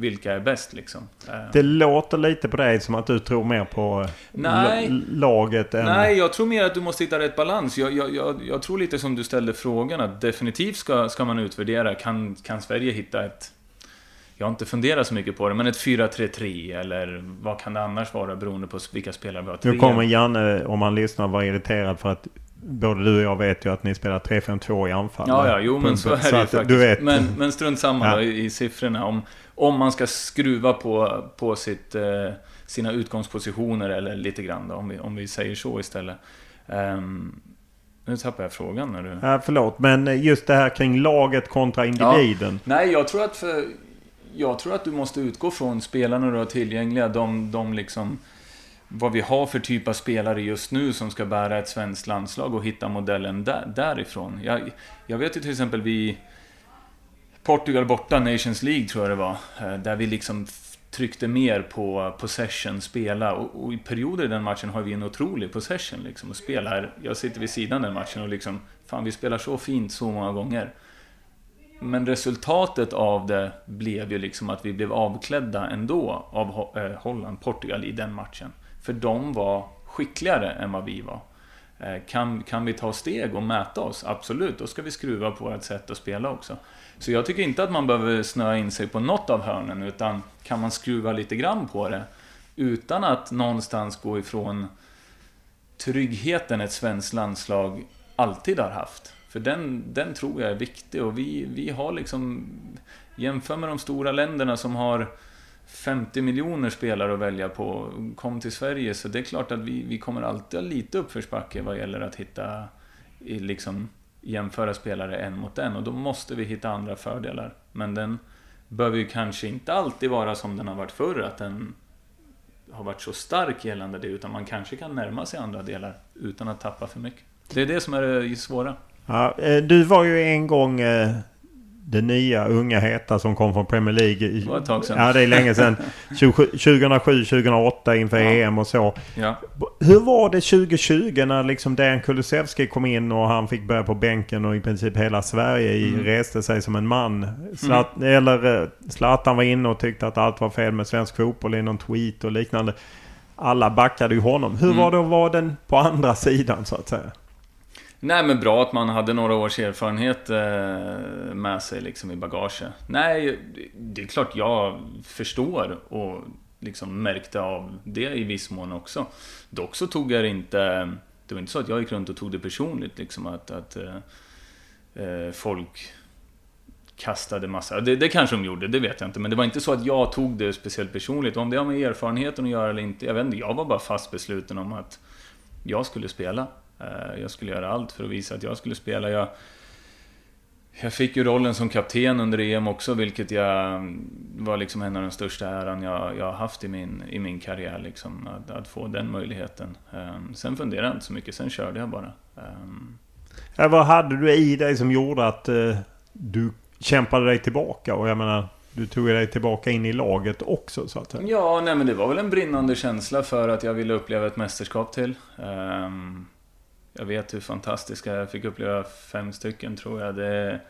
[SPEAKER 8] vilka är bäst liksom. Eh.
[SPEAKER 9] Det låter lite på dig som att du tror mer på Nej. laget än...
[SPEAKER 8] Nej, jag tror mer att du måste hitta rätt balans. Jag, jag, jag, jag tror lite som du ställde frågan att definitivt ska, ska man utvärdera. Kan, kan Sverige hitta ett jag har inte funderat så mycket på det, men ett 4-3-3 eller vad kan det annars vara beroende på vilka spelare vi har?
[SPEAKER 9] Nu kommer Janne, om han lyssnar, vara irriterad för att både du och jag vet ju att ni spelar 3-5-2 i anfall.
[SPEAKER 8] Ja, ja, jo men så är det ju faktiskt. Du vet. Men, men strunt samma ja. i, i siffrorna. Om, om man ska skruva på, på sitt, eh, sina utgångspositioner eller lite grann då, om vi, om vi säger så istället. Um, nu tappar jag frågan när du...
[SPEAKER 9] Ja, förlåt, men just det här kring laget kontra individen.
[SPEAKER 8] Ja. Nej, jag tror att för jag tror att du måste utgå från spelarna du har tillgängliga. De, de liksom, vad vi har för typ av spelare just nu som ska bära ett svenskt landslag och hitta modellen där, därifrån. Jag, jag vet ju till exempel vi... Portugal borta, Nations League tror jag det var. Eh, där vi liksom tryckte mer på possession, spela. Och, och, i perioder i den matchen har vi en otrolig possession liksom. Och spelar, jag sitter vid sidan den matchen och liksom... Fan, vi spelar så fint så många gånger. Men resultatet av det blev ju liksom att vi blev avklädda ändå av eh, Holland, Portugal i den matchen. För de var skickligare än vad vi var. Eh, kan, kan vi ta steg och mäta oss? Absolut, då ska vi skruva på vårt sätt att spela också. Så jag tycker inte att man behöver snöa in sig på något av hörnen, utan kan man skruva lite grann på det utan att någonstans gå ifrån tryggheten ett svenskt landslag alltid har haft. För den, den tror jag är viktig och vi, vi har liksom... Jämför med de stora länderna som har 50 miljoner spelare att välja på. Kom till Sverige så det är klart att vi, vi kommer alltid ha lite uppförsbacke vad gäller att hitta... Liksom jämföra spelare en mot en och då måste vi hitta andra fördelar. Men den behöver ju kanske inte alltid vara som den har varit förr, att den har varit så stark gällande det, utan man kanske kan närma sig andra delar utan att tappa för mycket. Det är det som är det svåra.
[SPEAKER 9] Ja, eh, du var ju en gång eh, det nya unga heta som kom från Premier League.
[SPEAKER 8] Det var ett tag sedan.
[SPEAKER 9] Ja, det är länge sedan. 2007-2008 inför ja. EM och så.
[SPEAKER 8] Ja.
[SPEAKER 9] Hur var det 2020 när liksom Dejan Kulusevski kom in och han fick börja på bänken och i princip hela Sverige mm. reste sig som en man? Zlat mm. Eller eh, Zlatan var inne och tyckte att allt var fel med svensk fotboll i någon tweet och liknande. Alla backade ju honom. Hur mm. var det att vara den på andra sidan så att säga?
[SPEAKER 8] Nej men bra att man hade några års erfarenhet eh, med sig liksom i bagaget. Nej, det är klart jag förstår och liksom märkte av det i viss mån också. Dock så tog jag det inte... Det var inte så att jag gick runt och tog det personligt liksom att, att eh, eh, folk kastade massa... Det, det kanske de gjorde, det vet jag inte. Men det var inte så att jag tog det speciellt personligt. Om det har med erfarenheten att göra eller inte, jag vet inte. Jag var bara fast besluten om att jag skulle spela. Eh, jag skulle göra allt för att visa att jag skulle spela. Jag, jag fick ju rollen som kapten under EM också, vilket jag var liksom en av de största äran jag, jag har haft i min, i min karriär. Liksom, att, att få den möjligheten. Um, sen funderade jag inte så mycket, sen körde jag bara. Um,
[SPEAKER 9] ja, vad hade du i dig som gjorde att uh, du kämpade dig tillbaka? Och jag menar, du tog dig tillbaka in i laget också så att säga.
[SPEAKER 8] Ja, nej men det var väl en brinnande känsla för att jag ville uppleva ett mästerskap till. Um, jag vet hur fantastiska jag fick uppleva fem stycken tror jag. Det,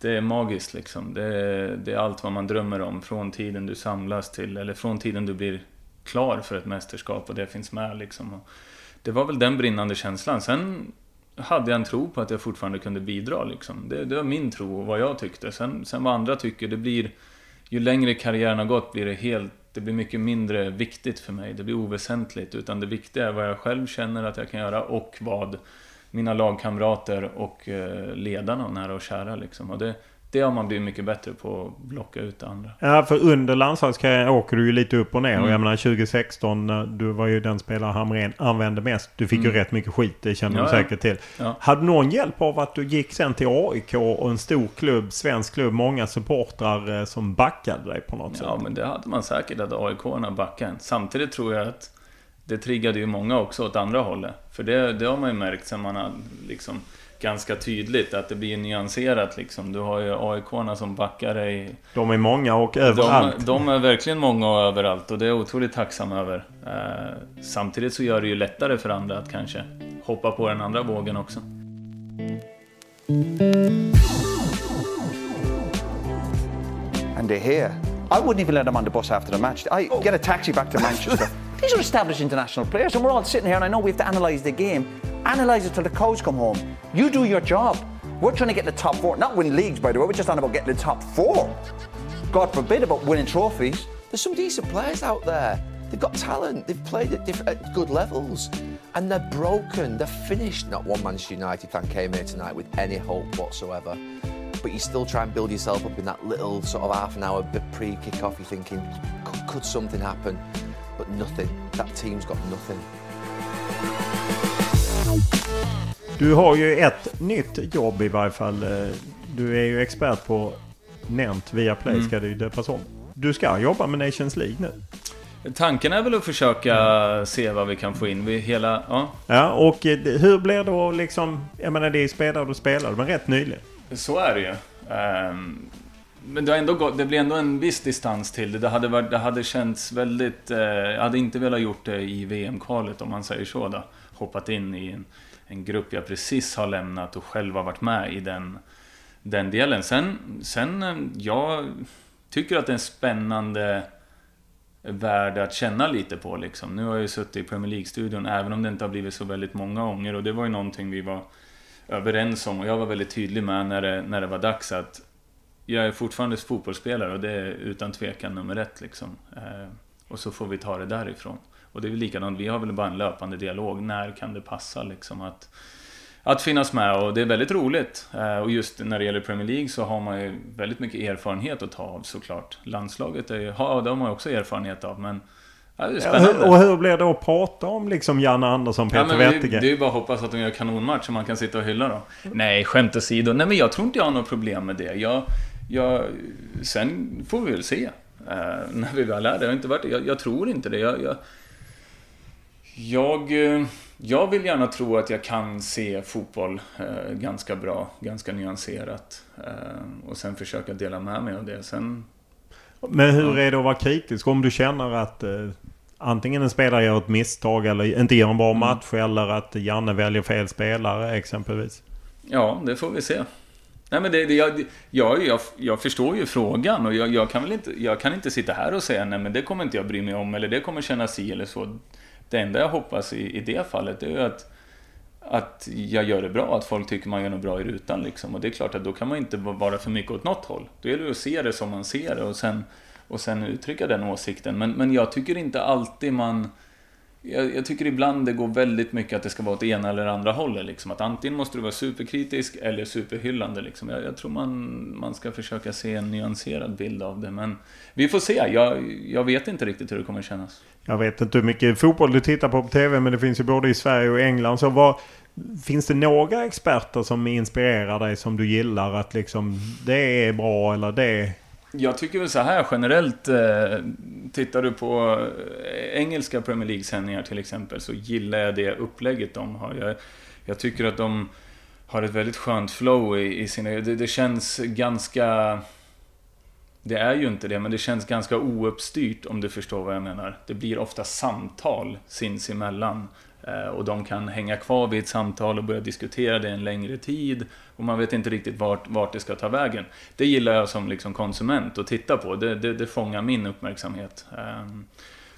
[SPEAKER 8] det är magiskt liksom. Det, det, är allt vad man drömmer om. Från tiden du samlas till, eller från tiden du blir klar för ett mästerskap och det finns med liksom. Och det var väl den brinnande känslan. Sen hade jag en tro på att jag fortfarande kunde bidra liksom. Det, det var min tro och vad jag tyckte. Sen, sen vad andra tycker, det blir... Ju längre karriären har gått blir det helt det blir mycket mindre viktigt för mig. Det blir oväsentligt. Utan det viktiga är vad jag själv känner att jag kan göra och vad mina lagkamrater och eh, ledarna nära och kära. Liksom. Och det, det har man blivit mycket bättre på att blocka ut det andra.
[SPEAKER 9] Ja, för under landslagskarriären åker du ju lite upp och ner. Mm. Och jag menar 2016, du var ju den spelare Hamrén använde mest. Du fick mm. ju rätt mycket skit, det känner ja, du säkert till. Ja. Hade någon hjälp av att du gick sen till AIK och en stor klubb, svensk klubb, många supportrar eh, som backade dig på något
[SPEAKER 8] ja,
[SPEAKER 9] sätt?
[SPEAKER 8] Ja, men det hade man säkert, att AIK-arna backade Samtidigt tror jag att det triggade ju många också åt andra hållet. För det, det har man ju märkt sen man har liksom ganska tydligt att det blir nyanserat liksom. Du har ju AIK som backar dig.
[SPEAKER 9] De är många och överallt.
[SPEAKER 8] De, de, är verkligen många och överallt och det är jag otroligt tacksam över. Eh, samtidigt så gör det ju lättare för andra att kanske hoppa på den andra vågen också.
[SPEAKER 17] And they're here. I wouldn't even let them on the bus after the match. I get a taxi back to Manchester. These are established international players, and we're all sitting here, and I know we have to analyse the game. Analyse it till the cows come home. You do your job. We're trying to get the top four, not win leagues, by the way. We're just on about getting the top four. God forbid about winning trophies.
[SPEAKER 18] There's some decent players out there. They've got talent. They've played at, diff- at good levels, and they're broken. They're finished. Not one Manchester United fan came here tonight with any hope whatsoever. But you still try and build yourself up in that little sort of half an hour pre-kick-off. You're thinking, could something happen? But nothing. That team's got nothing.
[SPEAKER 9] Du har ju ett nytt jobb i varje fall. Du är ju expert på nämnt via Play mm. ska det ju döpas om. Du ska jobba med Nations League nu.
[SPEAKER 8] Tanken är väl att försöka se vad vi kan få in. Vi hela, ja.
[SPEAKER 9] ja, och eh, hur blir det då liksom... Jag menar det är spelare du spelar, men rätt nyligen.
[SPEAKER 8] Så är det ju. Um, men det, har ändå gått, det blir ändå en viss distans till det. Det hade, varit, det hade känts väldigt... Eh, jag hade inte velat gjort det i VM-kvalet om man säger så då. Hoppat in i en, en grupp jag precis har lämnat och själv har varit med i den, den delen. Sen, sen, eh, jag tycker att det är en spännande värld att känna lite på liksom. Nu har jag ju suttit i Premier League-studion även om det inte har blivit så väldigt många gånger och det var ju någonting vi var överens om och jag var väldigt tydlig med när det, när det var dags att jag är fortfarande fotbollsspelare och det är utan tvekan nummer ett liksom. Eh, och så får vi ta det därifrån. Och det är väl likadant, vi har väl bara en löpande dialog. När kan det passa liksom att, att finnas med? Och det är väldigt roligt. Eh, och just när det gäller Premier League så har man ju väldigt mycket erfarenhet att ta av såklart. Landslaget är ju, ja, de har också erfarenhet av men Ja, det.
[SPEAKER 9] Ja, och hur blir det att prata om liksom Janne Andersson, Peter ja, Wettergren?
[SPEAKER 8] Det är ju bara att hoppas att de gör kanonmatch så man kan sitta och hylla dem. Nej, skämt åsido. Nej, men jag tror inte jag har något problem med det. Jag, jag, sen får vi väl se. Eh, när vi väl är det. Jag, inte varit, jag, jag tror inte det. Jag, jag, jag, eh, jag, vill gärna tro att jag kan se fotboll eh, ganska bra, ganska nyanserat. Och sen försöka dela med mig av det. Sen,
[SPEAKER 9] Men hur är det att vara kritisk? Om du känner att antingen en spelare gör ett misstag eller inte gör en bra mm. match eller att Janne väljer fel spelare exempelvis?
[SPEAKER 8] Ja, det får vi se. Nej men det, det, jag, jag, jag, jag, förstår ju frågan och jag, jag, kan väl inte, jag kan inte sitta här och säga nej men det kommer inte jag bry mig om eller det kommer kännas si eller så. Det enda jag hoppas i, i det fallet är ju att, att jag gör det bra, att folk tycker man gör något bra i rutan liksom. Och det är klart att då kan man inte vara för mycket åt något håll. Då gäller det att se det som man ser det och sen, och sen uttrycka den åsikten. Men, men jag tycker inte alltid man jag, jag, tycker ibland det går väldigt mycket att det ska vara åt ena eller andra hållet. Liksom. Att antingen måste du vara superkritisk eller superhyllande. Liksom. Jag, jag, tror man, man ska försöka se en nyanserad bild av det. Men vi får se. Jag, jag vet inte riktigt hur det kommer kännas.
[SPEAKER 9] Jag vet inte hur mycket fotboll du tittar på på TV. Men det finns ju både i Sverige och England. Så vad, Finns det några experter som inspirerar dig som du gillar att liksom det är bra eller det
[SPEAKER 8] jag tycker väl så här generellt, eh, tittar du på eh, engelska Premier League-sändningar till exempel, så gillar jag det upplägget de har. Jag, jag tycker att de har ett väldigt skönt flow i, i sina... Det, det känns ganska... Det är ju inte det, men det känns ganska ouppstyrt om du förstår vad jag menar. Det blir ofta samtal sinsemellan. Eh, och de kan hänga kvar vid ett samtal och börja diskutera det en längre tid. Och man vet inte riktigt vart, vart det ska ta vägen. Det gillar jag som liksom konsument att titta på. Det, det, det fångar min uppmärksamhet. Ehm,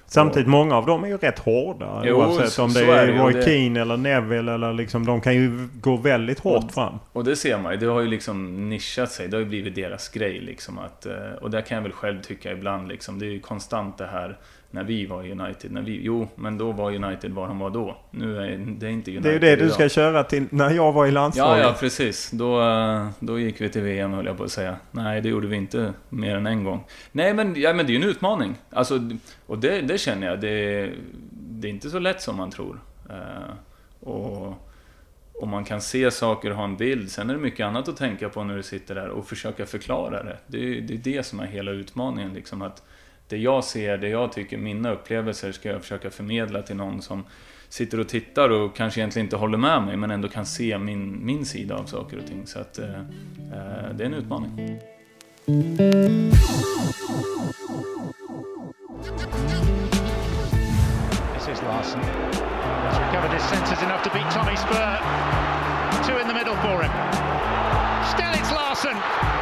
[SPEAKER 9] Samtidigt, och, många av dem är ju rätt hårda. Jo, oavsett om det är, är Roy det. Keane eller Neville eller liksom, de kan ju gå väldigt hårt
[SPEAKER 8] och,
[SPEAKER 9] fram.
[SPEAKER 8] Och det ser man ju. Det har ju liksom nischat sig. Det har ju blivit deras grej liksom. Att, eh, och där kan jag väl själv tycka ibland liksom. Det är ju konstant det här när vi var United. När vi, jo, men då var United vad de var då. Nu är det inte United
[SPEAKER 9] Det är ju det du ska köra till när jag var i landslaget.
[SPEAKER 8] Ja, ja, precis. Då, då gick vi till VM höll jag på att säga. Nej, det gjorde vi inte mer än en gång. Nej, men, ja, men det är ju en utmaning. Alltså, och det, det känner jag. Det, det är inte så lätt som man tror. Uh, och, och man kan se saker och ha en bild. Sen är det mycket annat att tänka på när du sitter där och försöka förklara det. Det, det är det som är hela utmaningen. Liksom att det jag ser, det jag tycker, mina upplevelser ska jag försöka förmedla till någon som sitter och tittar och kanske egentligen inte håller med mig men ändå kan se min, min sida av saker och ting. Så att eh, eh det är en utmaning. This is Larsen. He's recovered his senses enough to beat Tommy Spur. Two in the middle for him. Still it's Larsen.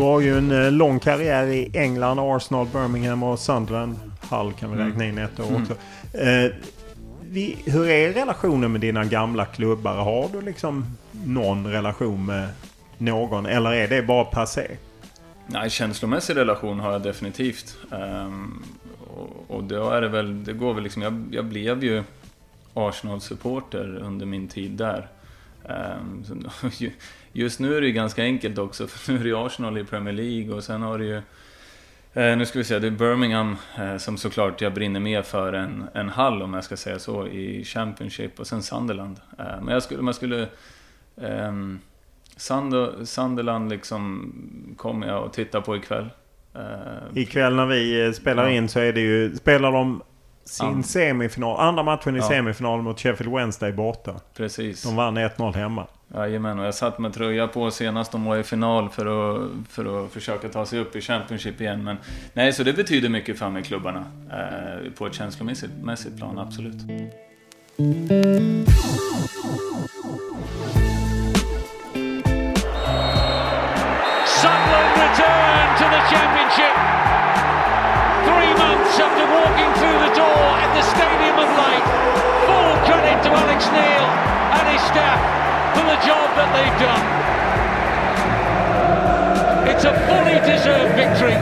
[SPEAKER 9] Du har ju en eh, lång karriär i England, Arsenal, Birmingham och Sunderland. Hull kan vi räkna in ett år mm. också. Eh, vi, hur är relationen med dina gamla klubbar? Har du liksom någon relation med någon eller är det bara passé?
[SPEAKER 8] Nej, känslomässig relation har jag definitivt. Um, och, och då är det väl, det går väl liksom, jag, jag blev ju Arsenal-supporter under min tid där. Um, så, just nu är det ganska enkelt också, för nu är det Arsenal i Premier League och sen har du ju Eh, nu ska vi se, det är Birmingham eh, som såklart jag brinner mer för än, än Hull om jag ska säga så i Championship och sen Sunderland. Eh, men jag skulle, man skulle... Eh, Sand, Sunderland liksom kommer jag att titta på ikväll.
[SPEAKER 9] Eh, ikväll när vi spelar ja. in så är det ju, spelar de sin ja. semifinal, andra matchen i ja. semifinal mot Sheffield Wednesday borta.
[SPEAKER 8] Precis.
[SPEAKER 9] De vann 1-0 hemma.
[SPEAKER 8] Jajamän, och jag satt med tröja på senast de var i final för att, för att försöka ta sig upp i Championship igen. Men nej, så det betyder mycket för mig, klubbarna. Eh, på ett känslomässigt plan, absolut. Of Light. Full credit to Alex Neil and his staff for the job that they've done. It's a fully deserved victory.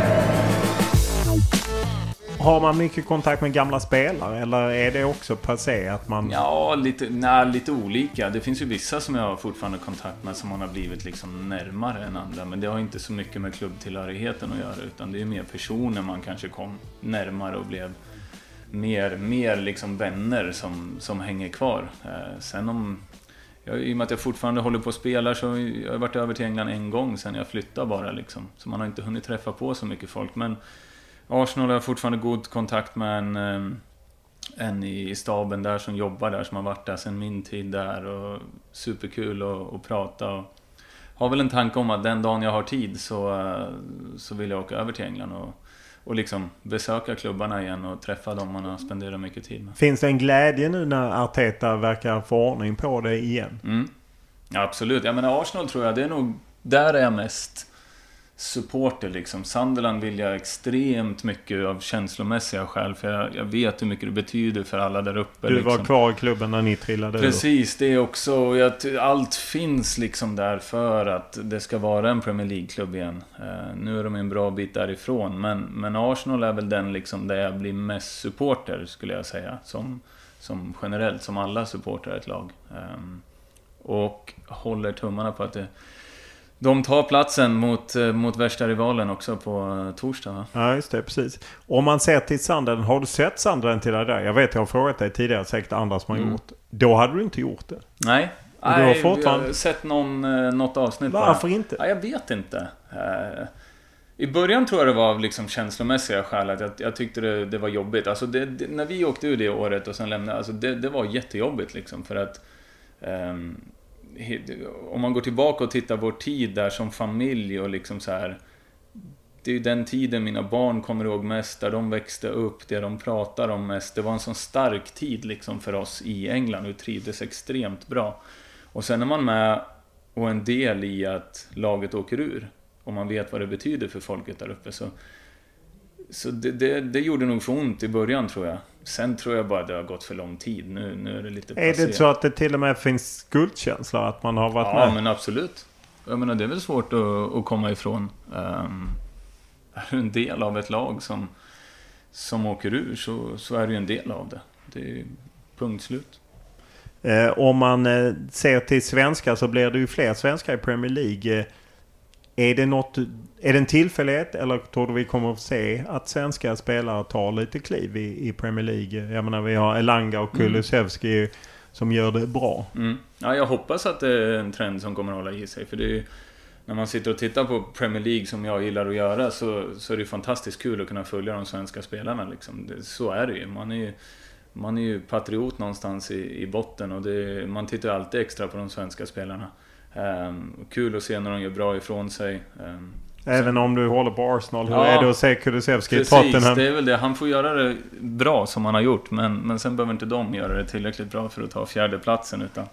[SPEAKER 9] Har man mycket kontakt med gamla spelare eller är det också passé att man...
[SPEAKER 8] Ja, lite, nej, lite olika. Det finns ju vissa som jag har fortfarande kontakt med som man har blivit liksom närmare än andra. Men det har inte så mycket med klubbtillhörigheten att göra utan det är mer personer man kanske kom närmare och blev mer, mer liksom vänner som, som hänger kvar. Eh, sen om jag, I och med att jag fortfarande håller på att spela så har jag varit över till England en gång sen jag flyttade bara liksom. Så man har inte hunnit träffa på så mycket folk. Men Arsenal har jag fortfarande god kontakt med en, eh, en i staben där som jobbar där, som har varit där sen min tid där. Och superkul att, att prata. Och har väl en tanke om att den dagen jag har tid så, eh, så vill jag åka över till England. Och, och liksom besöka klubbarna igen och träffa dem man har spenderat mycket tid med.
[SPEAKER 9] Finns det en glädje nu när Arteta verkar få ordning på det igen?
[SPEAKER 8] Mm. Ja, absolut. Jag menar Arsenal tror jag, det är nog... Där är jag mest supporter liksom. Sunderland vill jag extremt mycket av känslomässiga skäl. För jag, jag vet hur mycket det betyder för alla där uppe.
[SPEAKER 9] Du
[SPEAKER 8] liksom.
[SPEAKER 9] var kvar i klubben när ni trillade
[SPEAKER 8] Precis, det är också. Jag, allt finns liksom där för att det ska vara en Premier League-klubb igen. Uh, nu är de en bra bit därifrån. Men, men Arsenal är väl den liksom där jag blir mest supporter skulle jag säga. Som, som generellt, som alla supportrar ett lag. Um, Och håller tummarna på att det, de tar platsen mot, eh, mot värsta rivalen också på eh, torsdag va?
[SPEAKER 9] Ja, just det. Precis. Om man ser till Sandren, har du sett Sandren till det där? Jag vet, jag har frågat dig tidigare, säkert andra som har
[SPEAKER 8] Mm.
[SPEAKER 9] gjort. Då hade du inte gjort det.
[SPEAKER 8] Nej.
[SPEAKER 9] Och du har fortfarande-
[SPEAKER 8] jag har sett någon, eh, något avsnitt
[SPEAKER 9] Varför
[SPEAKER 8] bara.
[SPEAKER 9] inte?
[SPEAKER 8] Ja, jag vet inte. I början tror jag det var av liksom känslomässiga skäl att jag, jag tyckte det, det var jobbigt. Alltså det, det, när vi åkte ur det året och sen lämnade, alltså det, var jättejobbigt liksom för att he- om man går tillbaka och tittar vår tid där som familj och liksom så här. Det är ju den tiden mina barn kommer ihåg mest, där de växte upp, det de pratar om mest. Det var en sån stark tid liksom för oss i England och vi trivdes extremt bra. Och sen är man med och en del i att laget åker ur. Och man vet vad det betyder för folket där uppe. Så, så det, det, det gjorde nog för ont i början tror jag. Sen tror jag bara det har gått för lång tid. Nu, nu är det lite
[SPEAKER 9] Är det så att det till och med finns skuldkänsla? Att man har varit
[SPEAKER 8] Ja,
[SPEAKER 9] med?
[SPEAKER 8] men absolut. Jag menar, det är väl svårt att, att komma ifrån. Um, är du en del av ett lag som, som åker ur så, så är du en del av det. Det är punkt slut.
[SPEAKER 9] Eh, om man eh, ser till svenskar så blir det ju fler svenskar i Premier League. Eh, är det något... Är det en tillfällighet eller tror du vi kommer att se att svenska spelare tar lite kliv i, i Premier League? Jag menar vi har Elanga och
[SPEAKER 8] Mm.
[SPEAKER 9] Kulusevski som gör det bra.
[SPEAKER 8] Mm. Ja, jag hoppas att det är en trend som kommer att hålla i sig. För det är ju, när man sitter och tittar på Premier League som jag gillar att göra så, så är det ju fantastiskt kul att kunna följa de svenska spelarna. Liksom. Det, så är det ju. Man är ju, man är ju patriot någonstans i, i botten och det, man tittar alltid extra på de svenska spelarna. Ehm, kul att se när de gör bra ifrån sig. Ehm,
[SPEAKER 9] Även om du håller på Arsenal. Hur
[SPEAKER 8] Ja.
[SPEAKER 9] är det att se Kulusevski i
[SPEAKER 8] Precis,
[SPEAKER 9] Tottenham?
[SPEAKER 8] det är väl det. Han får göra det bra som han har gjort. Men, men sen behöver inte de göra det tillräckligt bra för att ta fjärdeplatsen. Utan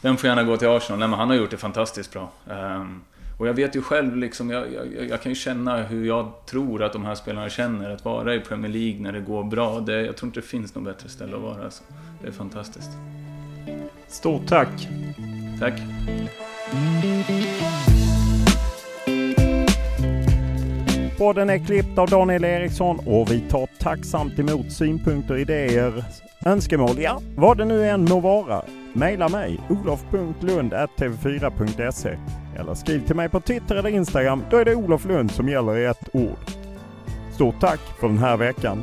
[SPEAKER 8] den får gärna gå till Arsenal. Nej, men han har gjort det fantastiskt bra. Ehm, och jag vet ju själv, liksom, jag, jag, jag kan ju känna hur jag tror att de här spelarna känner att vara i Premier League när det går bra. Det, jag tror inte det finns något bättre ställe att vara. Alltså. Det är fantastiskt.
[SPEAKER 9] Stort tack!
[SPEAKER 8] Tack!
[SPEAKER 9] Podden är klippt av Daniel Eriksson och vi tar tacksamt emot synpunkter, idéer, önskemål, ja vad det nu än må vara. Maila mig olof.lund.tv4.se eller skriv till mig på Twitter eller Instagram. Då är det Olof Lund som gäller i ett ord. Stort tack för den här veckan.